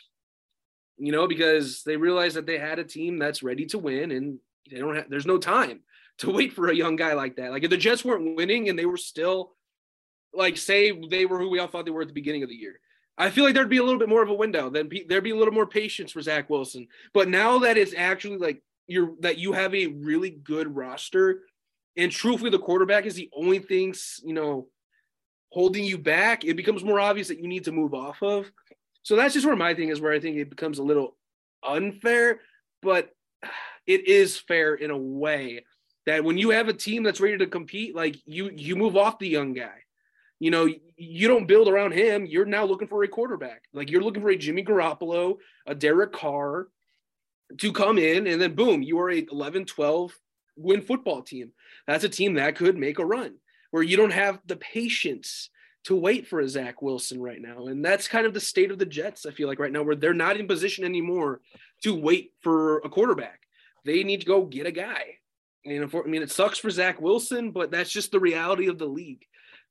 you know, because they realized that they had a team that's ready to win and they don't have, there's no time to wait for a young guy like that. Like if the Jets weren't winning and they were still like, say they were who we all thought they were at the beginning of the year. I feel like there'd be a little bit more of a window. Then there'd be a little more patience for Zach Wilson. But now that it's actually like you're that you have a really good roster, and truthfully, the quarterback is the only thing you know holding you back. It becomes more obvious that you need to move off of. So that's just where my thing is, where I think it becomes a little unfair, but it is fair in a way that when you have a team that's ready to compete, like you you move off the young guy. You know, you don't build around him. You're now looking for a quarterback. Like you're looking for a Jimmy Garoppolo, a Derek Carr to come in, and then boom, you are a 11, 12 win football team. That's a team that could make a run where you don't have the patience to wait for a Zach Wilson right now. And that's kind of the state of the Jets, I feel like right now, where they're not in position anymore to wait for a quarterback. They need to go get a guy. And I mean, it sucks for Zach Wilson, but that's just the reality of the league.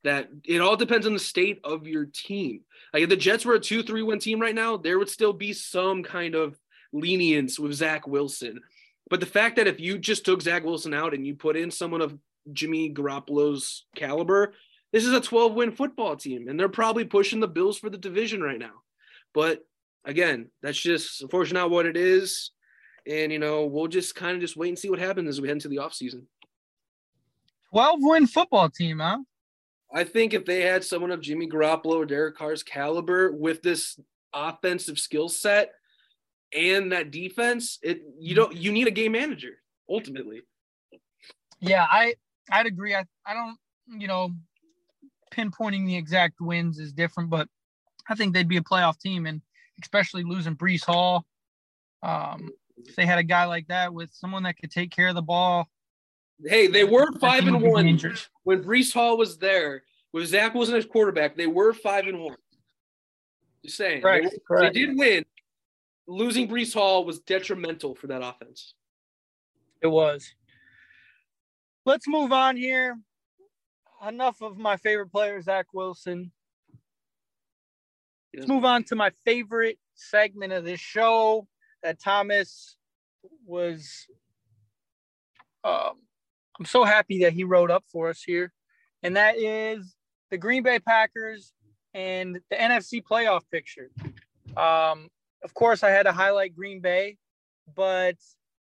That it all depends on the state of your team. Like if the Jets were a two, three team right now, there would still be some kind of lenience with Zach Wilson. But the fact that if you just took Zach Wilson out and you put in someone of Jimmy Garoppolo's caliber, this is a 12 win football team, and they're probably pushing the Bills for the division right now. But again, that's just unfortunately not what it is. And, you know, we'll just kind of just wait and see what happens as we head into the offseason. 12 win football team, huh? I think if they had someone of Jimmy Garoppolo or Derek Carr's caliber with this offensive skill set and that defense, it you don't you need a game manager ultimately. Yeah, I I'd agree. I I don't you know pinpointing the exact wins is different, but I think they'd be a playoff team, and especially losing Breece Hall. Um, if they had a guy like that with someone that could take care of the ball. Hey, they were five and one when Breece Hall was there. With Zach Wilson as quarterback, they were five and one. Just saying, correct, they, correct. they did win. Losing Breece Hall was detrimental for that offense. It was. Let's move on here enough of my favorite player, Zach Wilson. Let's move on to my favorite segment of this show that Thomas was. Um, I'm so happy that he wrote up for us here, and that is the Green Bay Packers and the NFC playoff picture. Um, of course, I had to highlight Green Bay, but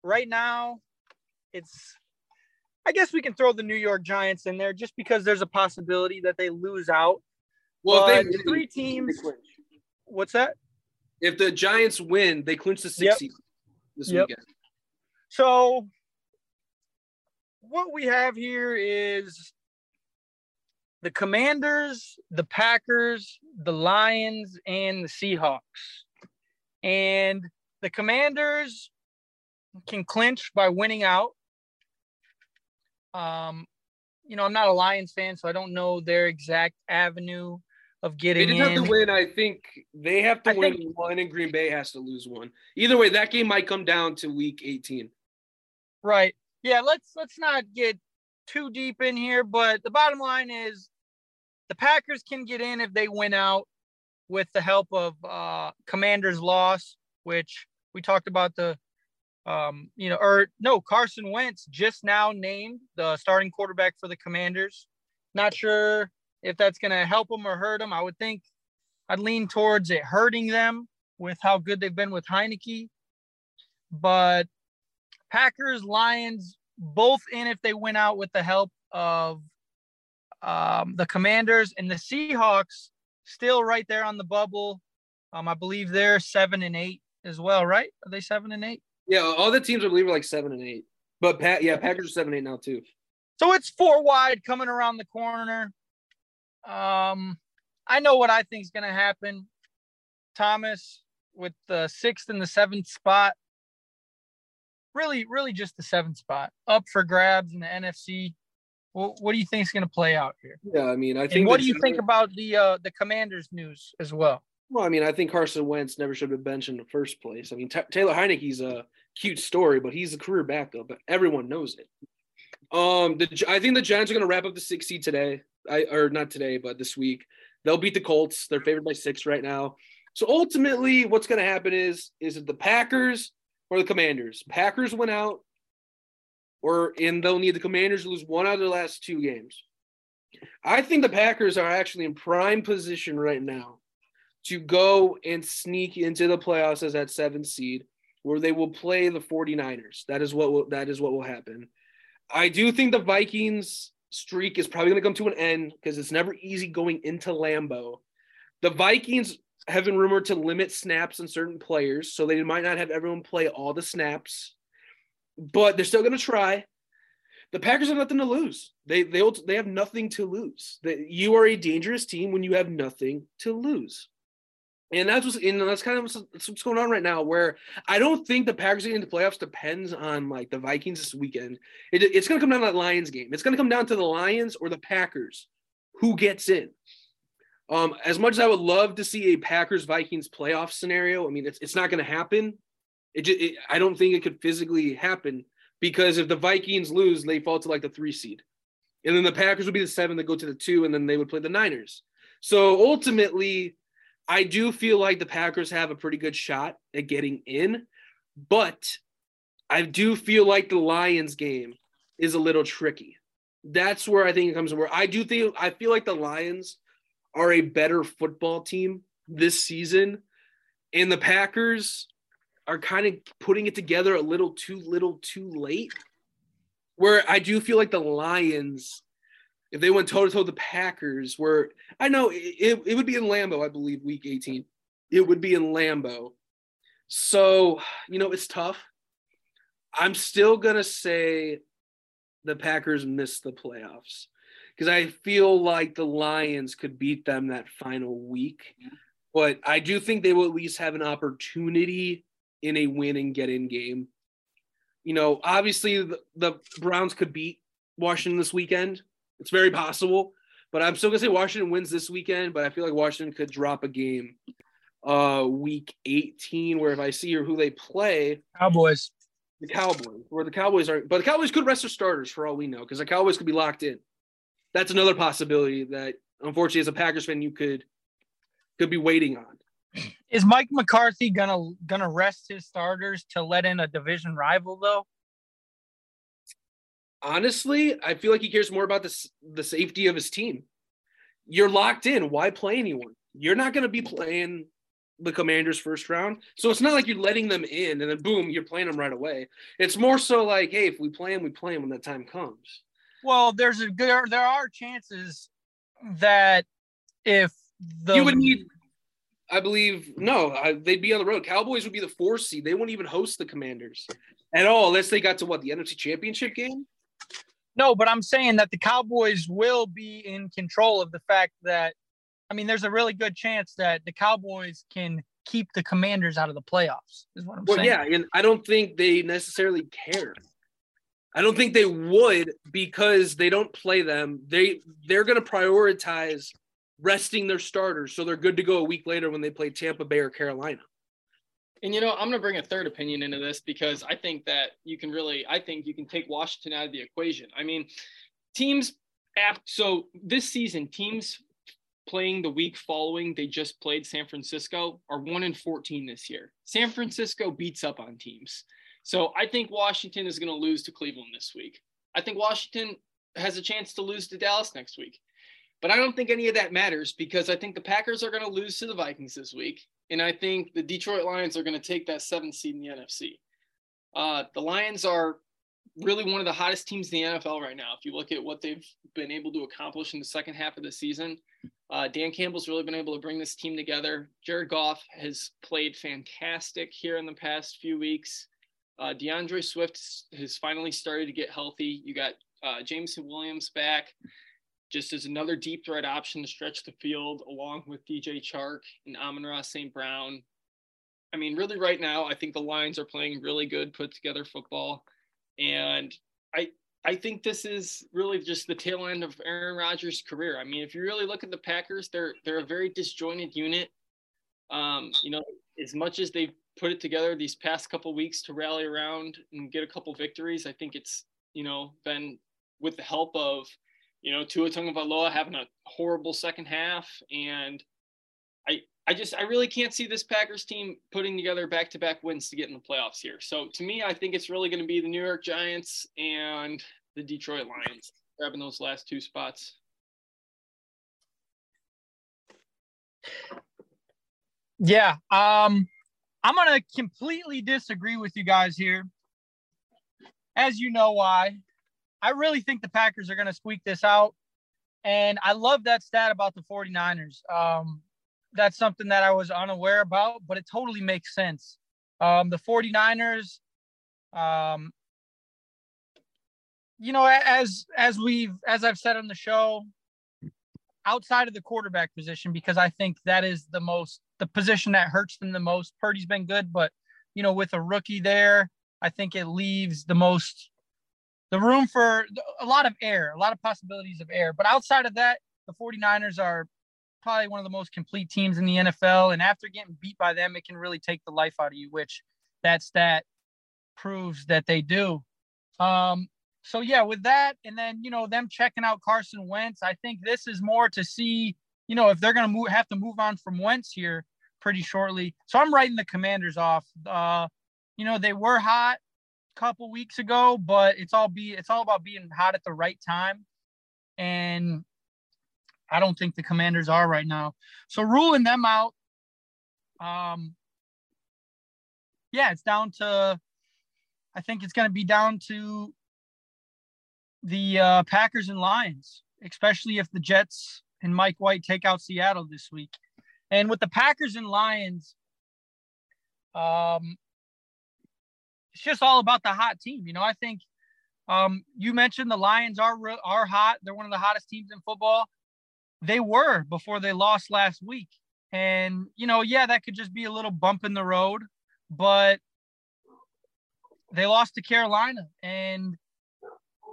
right now it's I guess we can throw the New York Giants in there just because there's a possibility that they lose out. Well, they three teams. They what's that? If the Giants win, they clinch the sixth yep. this yep. weekend. So what we have here is the Commanders, the Packers, the Lions, and the Seahawks. And the Commanders can clinch by winning out. Um, you know, I'm not a Lions fan, so I don't know their exact avenue of getting. They just have to win. I think they have to I win think, one, and Green Bay has to lose one. Either way, that game might come down to Week 18. Right. Yeah. Let's let's not get too deep in here, but the bottom line is the Packers can get in if they win out with the help of uh, Commanders' loss, which we talked about the um, you know, or no, Carson Wentz just now named the starting quarterback for the Commanders. Not sure if that's going to help them or hurt them. I would think I'd lean towards it hurting them with how good they've been with Heinicke. But Packers, Lions, both in if they win out with the help of um, the Commanders and the Seahawks, still right there on the bubble. Um, I believe they're seven and eight as well, right? Are they seven and eight? Yeah, all the teams I believe are like seven and eight. But Pat, yeah, Packers are seven eight now too. So it's four wide coming around the corner. Um, I know what I think is going to happen. Thomas with the sixth and the seventh spot. Really, really just the seventh spot up for grabs in the NFC. What, what do you think is going to play out here? Yeah, I mean, I think. And what do you think about the uh, the Commanders news as well? Well, I mean, I think Carson Wentz never should have been benched in the first place. I mean, T- Taylor Heinicke's a cute story, but he's a career backup. But everyone knows it. Um, the, I think the Giants are going to wrap up the six seed today. I or not today, but this week. They'll beat the Colts. They're favored by six right now. So ultimately, what's going to happen is is it the Packers or the Commanders? Packers went out, or and they'll need the Commanders to lose one out of their last two games. I think the Packers are actually in prime position right now to go and sneak into the playoffs as that seventh seed, where they will play the 49ers. That is what will, that is what will happen. I do think the Vikings streak is probably going to come to an end because it's never easy going into Lambeau. The Vikings have been rumored to limit snaps on certain players, so they might not have everyone play all the snaps, but they're still going to try. The Packers have nothing to lose. They they they have nothing to lose. That you are a dangerous team when you have nothing to lose. And that's what's and that's kind of what's, what's going on right now. Where I don't think the Packers getting into playoffs depends on like the Vikings this weekend. It, it's going to come down to that Lions game. It's going to come down to the Lions or the Packers, who gets in. Um, as much as I would love to see a Packers Vikings playoff scenario, I mean it's it's not going to happen. It, just, it I don't think it could physically happen because if the Vikings lose, they fall to like the three seed, and then the Packers would be the seven that go to the two, and then they would play the Niners. So ultimately I do feel like the Packers have a pretty good shot at getting in, but I do feel like the Lions game is a little tricky. That's where I think it comes to where I do think I feel like the Lions are a better football team this season, and the Packers are kind of putting it together a little too little too late. Where I do feel like the Lions if they went toe to toe the Packers, where I know it, it would be in Lambeau, I believe, week 18. It would be in Lambeau. So, you know, it's tough. I'm still going to say the Packers missed the playoffs because I feel like the Lions could beat them that final week. But I do think they will at least have an opportunity in a win and get in game. You know, obviously the, the Browns could beat Washington this weekend. It's very possible, but I'm still gonna say Washington wins this weekend. But I feel like Washington could drop a game, uh, week 18, where if I see who they play, Cowboys, the Cowboys, where the Cowboys are, but the Cowboys could rest their starters for all we know, because the Cowboys could be locked in. That's another possibility that, unfortunately, as a Packers fan, you could could be waiting on. Is Mike McCarthy gonna gonna rest his starters to let in a division rival though? honestly, I feel like he cares more about the, the safety of his team. You're locked in. Why play anyone? You're not going to be playing the Commanders first round. So it's not like you're letting them in and then boom, you're playing them right away. It's more so like, hey, if we play them, we play them when the time comes. Well, there's a there, there are chances that if the you would need I believe no, I, they'd be on the road. Cowboys would be the four seed. They wouldn't even host the Commanders at all unless they got to what the NFC Championship game. No, but I'm saying that the Cowboys will be in control of the fact that, I mean, there's a really good chance that the Cowboys can keep the Commanders out of the playoffs. Is what I'm well, saying. Well, yeah, and I don't think they necessarily care. I don't think they would because they don't play them. They they're going to prioritize resting their starters so they're good to go a week later when they play Tampa Bay or Carolina. And you know, I'm going to bring a third opinion into this because I think that you can really, I think you can take Washington out of the equation. I mean, teams so this season, teams playing the week following they just played San Francisco are 1 in 14 this year. San Francisco beats up on teams. So I think Washington is going to lose to Cleveland this week. I think Washington has a chance to lose to Dallas next week. But I don't think any of that matters because I think the Packers are going to lose to the Vikings this week. And I think the Detroit Lions are going to take that seventh seed in the NFC. Uh, the Lions are really one of the hottest teams in the NFL right now. If you look at what they've been able to accomplish in the second half of the season, Uh, Dan Campbell's really been able to bring this team together. Jared Goff has played fantastic here in the past few weeks. Uh, D'Andre Swift has finally started to get healthy. You got uh, Jameson Williams back, just as another deep threat option to stretch the field, along with DJ Chark and Amon-Ra St. Brown. I mean, really, right now, I think the Lions are playing really good, put together football, and I I think this is really just the tail end of Aaron Rodgers' career. I mean, if you really look at the Packers, they're they're a very disjointed unit. Um, you know, as much as they've put it together these past couple weeks to rally around and get a couple victories, I think it's you know been with the help of you know Tua Tagovailoa having a horrible second half, and I I just I really can't see this Packers team putting together back-to-back wins to get in the playoffs here. So to me, I think it's really going to be the New York Giants and the Detroit Lions grabbing those last two spots. Yeah, um, I'm gonna completely disagree with you guys here. As you know why. I really think the Packers are gonna squeak this out. And I love that stat about the 49ers. Um, that's something that I was unaware about, but it totally makes sense. Um, the 49ers, um, you know, as as we've as I've said on the show, outside of the quarterback position, because I think that is the most the position that hurts them the most. Purdy's been good, but you know, with a rookie there, I think it leaves the most the room for a lot of air, a lot of possibilities of air. But outside of that, the 49ers are probably one of the most complete teams in the NFL. And after getting beat by them, it can really take the life out of you, which that stat proves that they do. Um, so yeah, with that, and then you know them checking out Carson Wentz, I think this is more to see, you know, if they're gonna move, have to move on from Wentz here pretty shortly. So I'm writing the Commanders off. Uh, you know, they were hot a couple weeks ago, but it's all be it's all about being hot at the right time. And I don't think the Commanders are right now. So ruling them out, um, yeah, it's down to. I think it's going to be down to the uh, Packers and Lions, especially if the Jets and Mike White take out Seattle this week. And with the Packers and Lions, um, it's just all about the hot team. You know, I think um, you mentioned the Lions are are hot. They're one of the hottest teams in football they were before they lost last week. And, you know, yeah, that could just be a little bump in the road, but they lost to Carolina and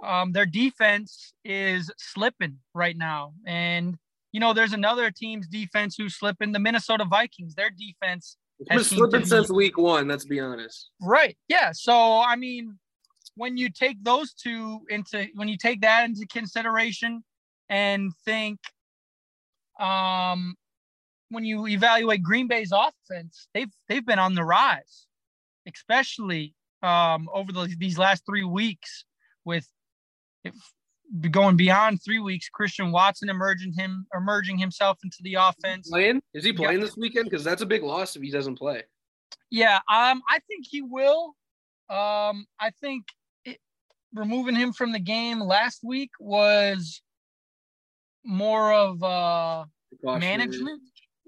um, their defense is slipping right now. And, you know, there's another team's defense who's slipping the Minnesota Vikings. Their defense has been slipping since week one, let's be honest. Right. Yeah. So, I mean, when you take those two into, when you take that into consideration and think um, when you evaluate Green Bay's offense, they've they've been on the rise, especially um, over the, these last three weeks with if, going beyond three weeks. Christian Watson emerging him emerging himself into the offense. Playing? Is he playing this weekend? Because that's a big loss if he doesn't play. Yeah, um, I think he will. Um, I think it, removing him from the game last week was more of uh management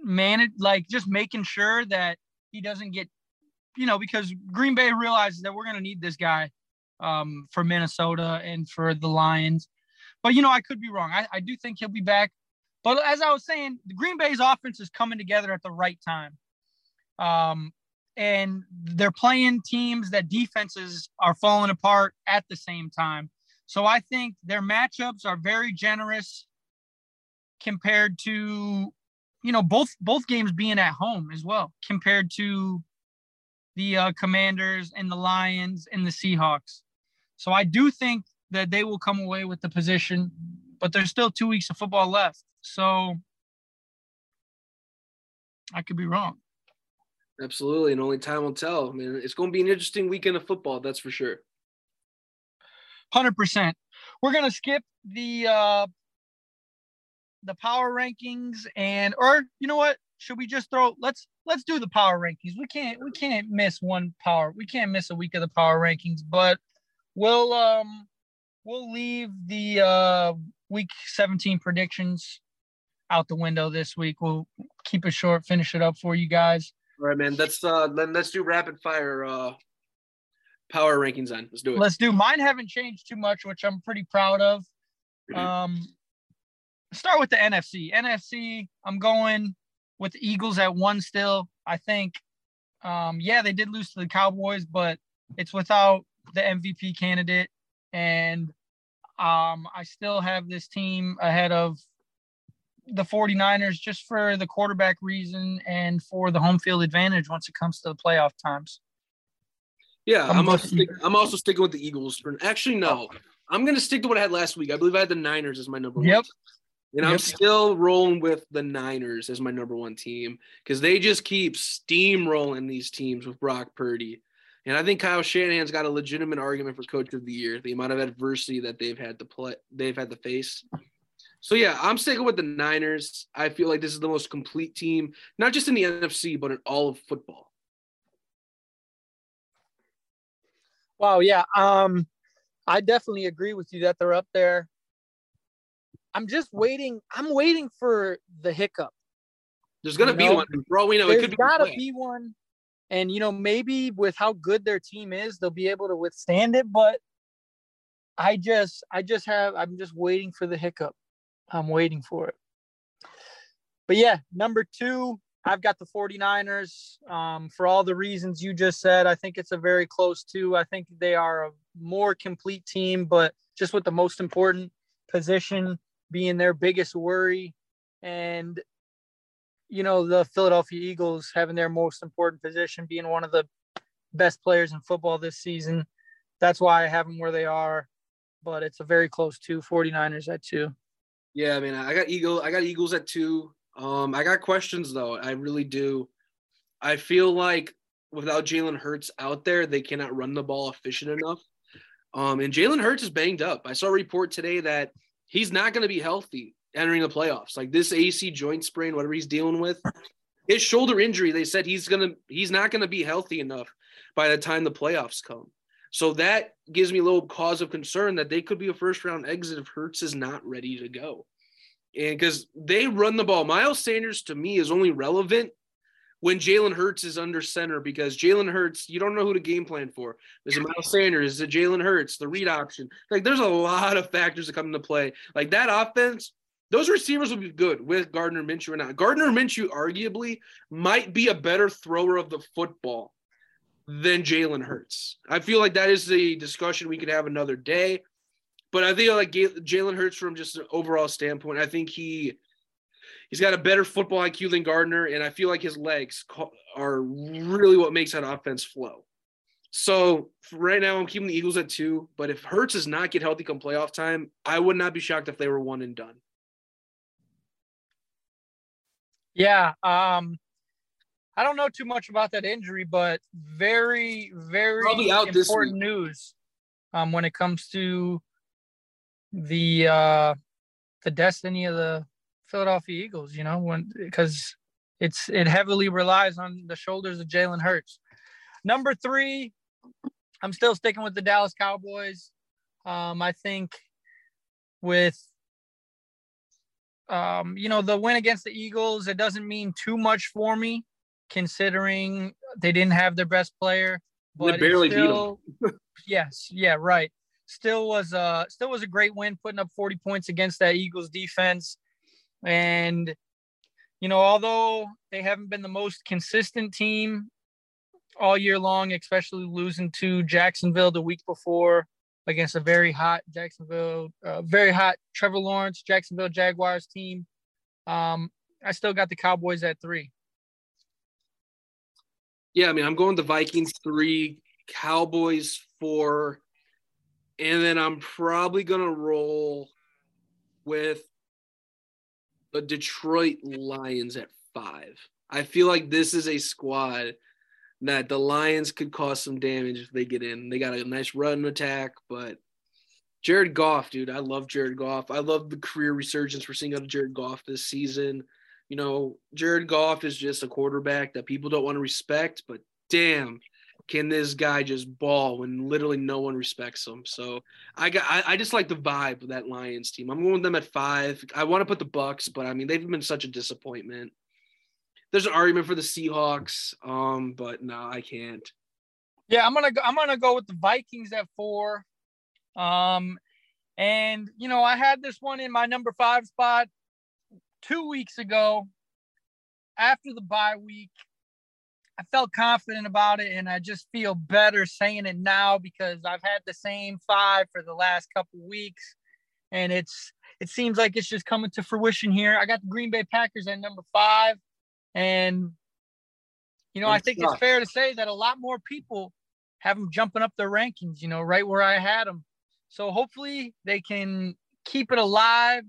manage like just making sure that he doesn't get you know because green bay realizes that we're going to need this guy um, for minnesota and for the lions. But you know i could be wrong. I, I do think he'll be back. But as i was saying the green bay's offense is coming together at the right time. Um, and they're playing teams that defenses are falling apart at the same time. So i think their matchups are very generous compared to you know both both games being at home as well compared to the uh, commanders and the lions and the seahawks so i do think that they will come away with the position but there's still two weeks of football left. So i could be wrong. Absolutely and only time will tell. I mean it's going to be an interesting weekend of football that's for sure. 100% we're going to skip the uh, the power rankings and or you know what? Should we just throw let's let's do the power rankings. We can't we can't miss one power we can't miss a week of the power rankings but we'll um we'll leave the uh week 17 predictions out the window this week. We'll keep it short, finish it up for you guys. All right, man. Let's uh then let's do rapid fire uh power rankings then. Let's do it. Let's do mine haven't changed too much, which I'm pretty proud of. Um start with the NFC. NFC, I'm going with the Eagles at one still. I think um yeah, they did lose to the Cowboys, but it's without the MVP candidate and um I still have this team ahead of the 49ers just for the quarterback reason and for the home field advantage once it comes to the playoff times. Yeah, I'm, I'm also stick, I'm also sticking with the Eagles. For actually, no, I'm gonna stick to what I had last week. I believe I had the Niners as my number yep. one. And yep. I'm still rolling with the Niners as my number one team because they just keep steamrolling these teams with Brock Purdy. And I think Kyle Shanahan's got a legitimate argument for coach of the year. The amount of adversity that they've had to play, they've had to face. So yeah, I'm sticking with the Niners. I feel like this is the most complete team, not just in the NFC, but in all of football. Wow, yeah. Um, I definitely agree with you that they're up there. I'm just waiting. I'm waiting for the hiccup. There's gonna you be know? one. For all we know, it could be gotta be one. And you know, maybe with how good their team is, they'll be able to withstand it. But I just, I just have, I'm just waiting for the hiccup. I'm waiting for it. But yeah, number two, I've got the 49ers. Um, for all the reasons you just said, I think it's a very close two. I think they are a more complete team, but just with the most important position being their biggest worry. And, you know, the Philadelphia Eagles having their most important position being one of the best players in football this season. That's why I have them where they are. But it's a very close two 49ers at two. Yeah, I mean, I got Eagle. I got Eagles at two. Um, I got questions though. I really do. I feel like without Jalen Hurts out there, they cannot run the ball efficient enough. Um, and Jalen Hurts is banged up. I saw a report today that he's not going to be healthy entering the playoffs. Like this AC joint sprain, whatever he's dealing with, his shoulder injury. They said he's gonna he's not to be healthy enough by the time the playoffs come. So that gives me a little cause of concern that they could be a first round exit if Hurts is not ready to go. And because they run the ball, Miles Sanders to me is only relevant when Jalen Hurts is under center because Jalen Hurts, you don't know who to game plan for. Is it Miles Sanders? Is it Jalen Hurts? The read option. Like there's a lot of factors that come into play. Like that offense, those receivers will be good with Gardner Minshew or not. Gardner Minshew arguably might be a better thrower of the football than Jalen Hurts. I feel like that is a discussion we could have another day. But I think like Jalen Hurts from just an overall standpoint, I think he he's got a better football IQ than Gardner, and I feel like his legs are really what makes that offense flow. So right now, I'm keeping the Eagles at two. But if Hurts does not get healthy come playoff time, I would not be shocked if they were one and done. Yeah, um, I don't know too much about that injury, but very, very Probably out important news um, when it comes to the uh, the destiny of the Philadelphia Eagles. You know, when because it's it heavily relies on the shoulders of Jalen Hurts. Number three, I'm still sticking with the Dallas Cowboys. Um, I think with um, you know the win against the Eagles, it doesn't mean too much for me considering they didn't have their best player. But they barely still, beat [LAUGHS] them. yes, yeah, right. Still was a still was a great win, putting up 40 points against that Eagles defense. And you know, although they haven't been the most consistent team all year long, especially losing to Jacksonville the week before against a very hot Jacksonville, uh, very hot Trevor Lawrence Jacksonville Jaguars team. Um, I still got the Cowboys at three. Yeah, I mean, I'm going the Vikings three, Cowboys four, and then I'm probably gonna roll with the Detroit Lions at five. I feel like this is a squad that the Lions could cause some damage if they get in. They got a nice run attack, but Jared Goff, dude, I love Jared Goff. I love the career resurgence we're seeing out of Jared Goff this season you know, Jared Goff is just a quarterback that people don't want to respect, but damn, can this guy just ball when literally no one respects him? So I got I, I just like the vibe of that Lions team. I'm going with them at five. I want to put the Bucs, but I mean they've been such a disappointment. There's an argument for the Seahawks, um, but no, I can't. Yeah, I'm gonna go, I'm gonna go with the Vikings at four. Um, and you know I had this one in my number five spot two weeks ago after the bye week. I felt confident about it, and I just feel better saying it now because I've had the same five for the last couple weeks, and it's it seems like it's just coming to fruition here. I got the Green Bay Packers at number five, and you know I think it's fair to say that a lot more people have them jumping up their rankings. You know, right where I had them. So hopefully they can keep it alive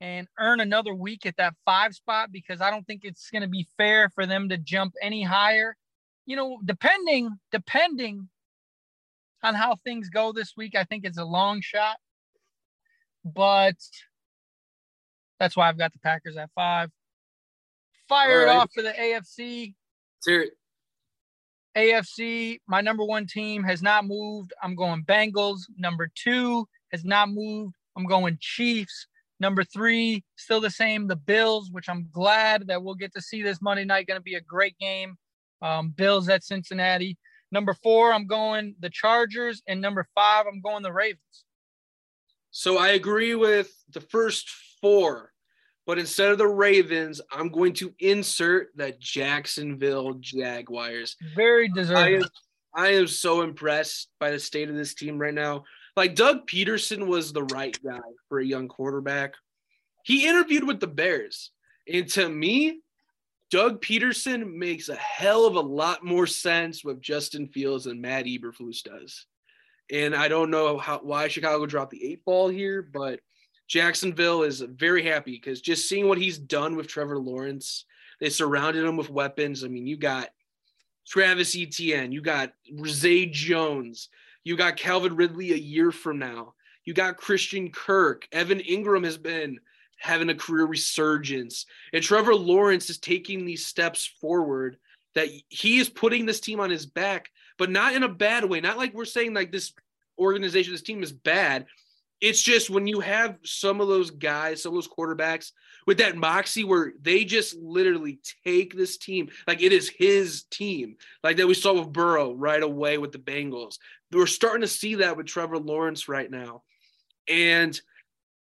and earn another week at that five spot because I don't think it's going to be fair for them to jump any higher. You know, depending depending on how things go this week, I think it's a long shot. But that's why I've got the Packers at five. Fire right. it off for the AFC. Let's AFC, my number one team has not moved. I'm going Bengals. Number two has not moved. I'm going Chiefs. Number three, still the same, the Bills, which I'm glad that we'll get to see this Monday night. Going to be a great game. Um, Bills at Cincinnati. Number four, I'm going the Chargers. And number five, I'm going the Ravens. So I agree with the first four, but instead of the Ravens, I'm going to insert the Jacksonville Jaguars. Very deserving. I am, I am so impressed by the state of this team right now. Like Doug Pederson was the right guy for a young quarterback. He interviewed with the Bears. And to me, Doug Pederson makes a hell of a lot more sense with Justin Fields than Matt Eberflus does. And I don't know how why Chicago dropped the eight ball here, but Jacksonville is very happy because just seeing what he's done with Trevor Lawrence, they surrounded him with weapons. I mean, you got Travis Etienne, you got Zay Jones, you got Calvin Ridley a year from now. You got Christian Kirk. Evan Engram has been having a career resurgence. And Trevor Lawrence is taking these steps forward that he is putting this team on his back, but not in a bad way. Not like we're saying like this organization, this team is bad. It's just when you have some of those guys, some of those quarterbacks with that moxie where they just literally take this team, like it is his team, like that we saw with Burrow right away with the Bengals. We're starting to see that with Trevor Lawrence right now. And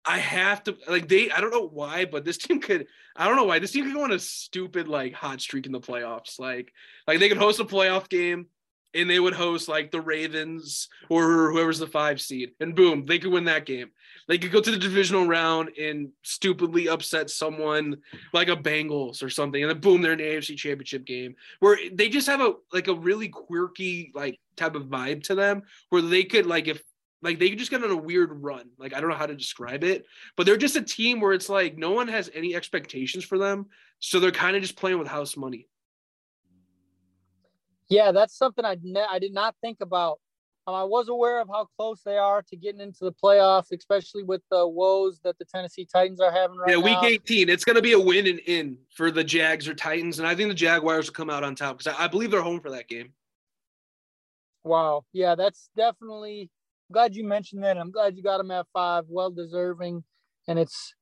I have to like they I don't know why, but this team could I don't know why this team could go on a stupid like hot streak in the playoffs. Like like they could host a playoff game and they would host like the Ravens or whoever's the five seed, and boom, they could win that game. They could go to the divisional round and stupidly upset someone like a Bengals or something, and then boom, they're in the AFC Championship game where they just have a like a really quirky like type of vibe to them, where they could like if like they could just get on a weird run. Like I don't know how to describe it, but they're just a team where it's like no one has any expectations for them, so they're kind of just playing with house money. Yeah, that's something I ne- I did not think about. Um, I was aware of how close they are to getting into the playoffs, especially with the woes that the Tennessee Titans are having right now. yeah, week now. 18. It's going to be a win and in for the Jags or Titans, and I think the Jaguars will come out on top because I, I believe they're home for that game. Wow. Yeah, that's definitely. I'm glad you mentioned that. I'm glad you got them at five. Well deserving, and it's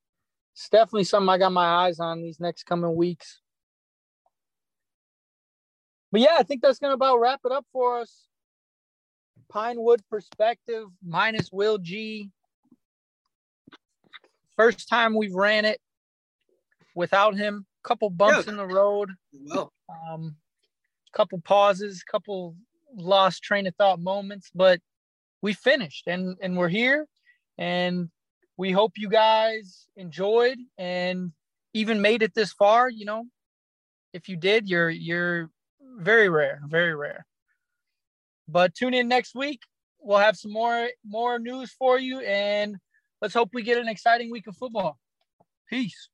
it's definitely something I got my eyes on these next coming weeks. But yeah, I think that's going to about wrap it up for us. Pinewood perspective minus Will G. First time we've ran it without him. Couple bumps yeah. in the road. Well, um, couple pauses, couple lost train of thought moments, but we finished and and we're here, and we hope you guys enjoyed and even made it this far. You know, if you did, you're you're very rare, very rare. But tune in next week. We'll have some more more news for you, and let's hope we get an exciting week of football. Peace.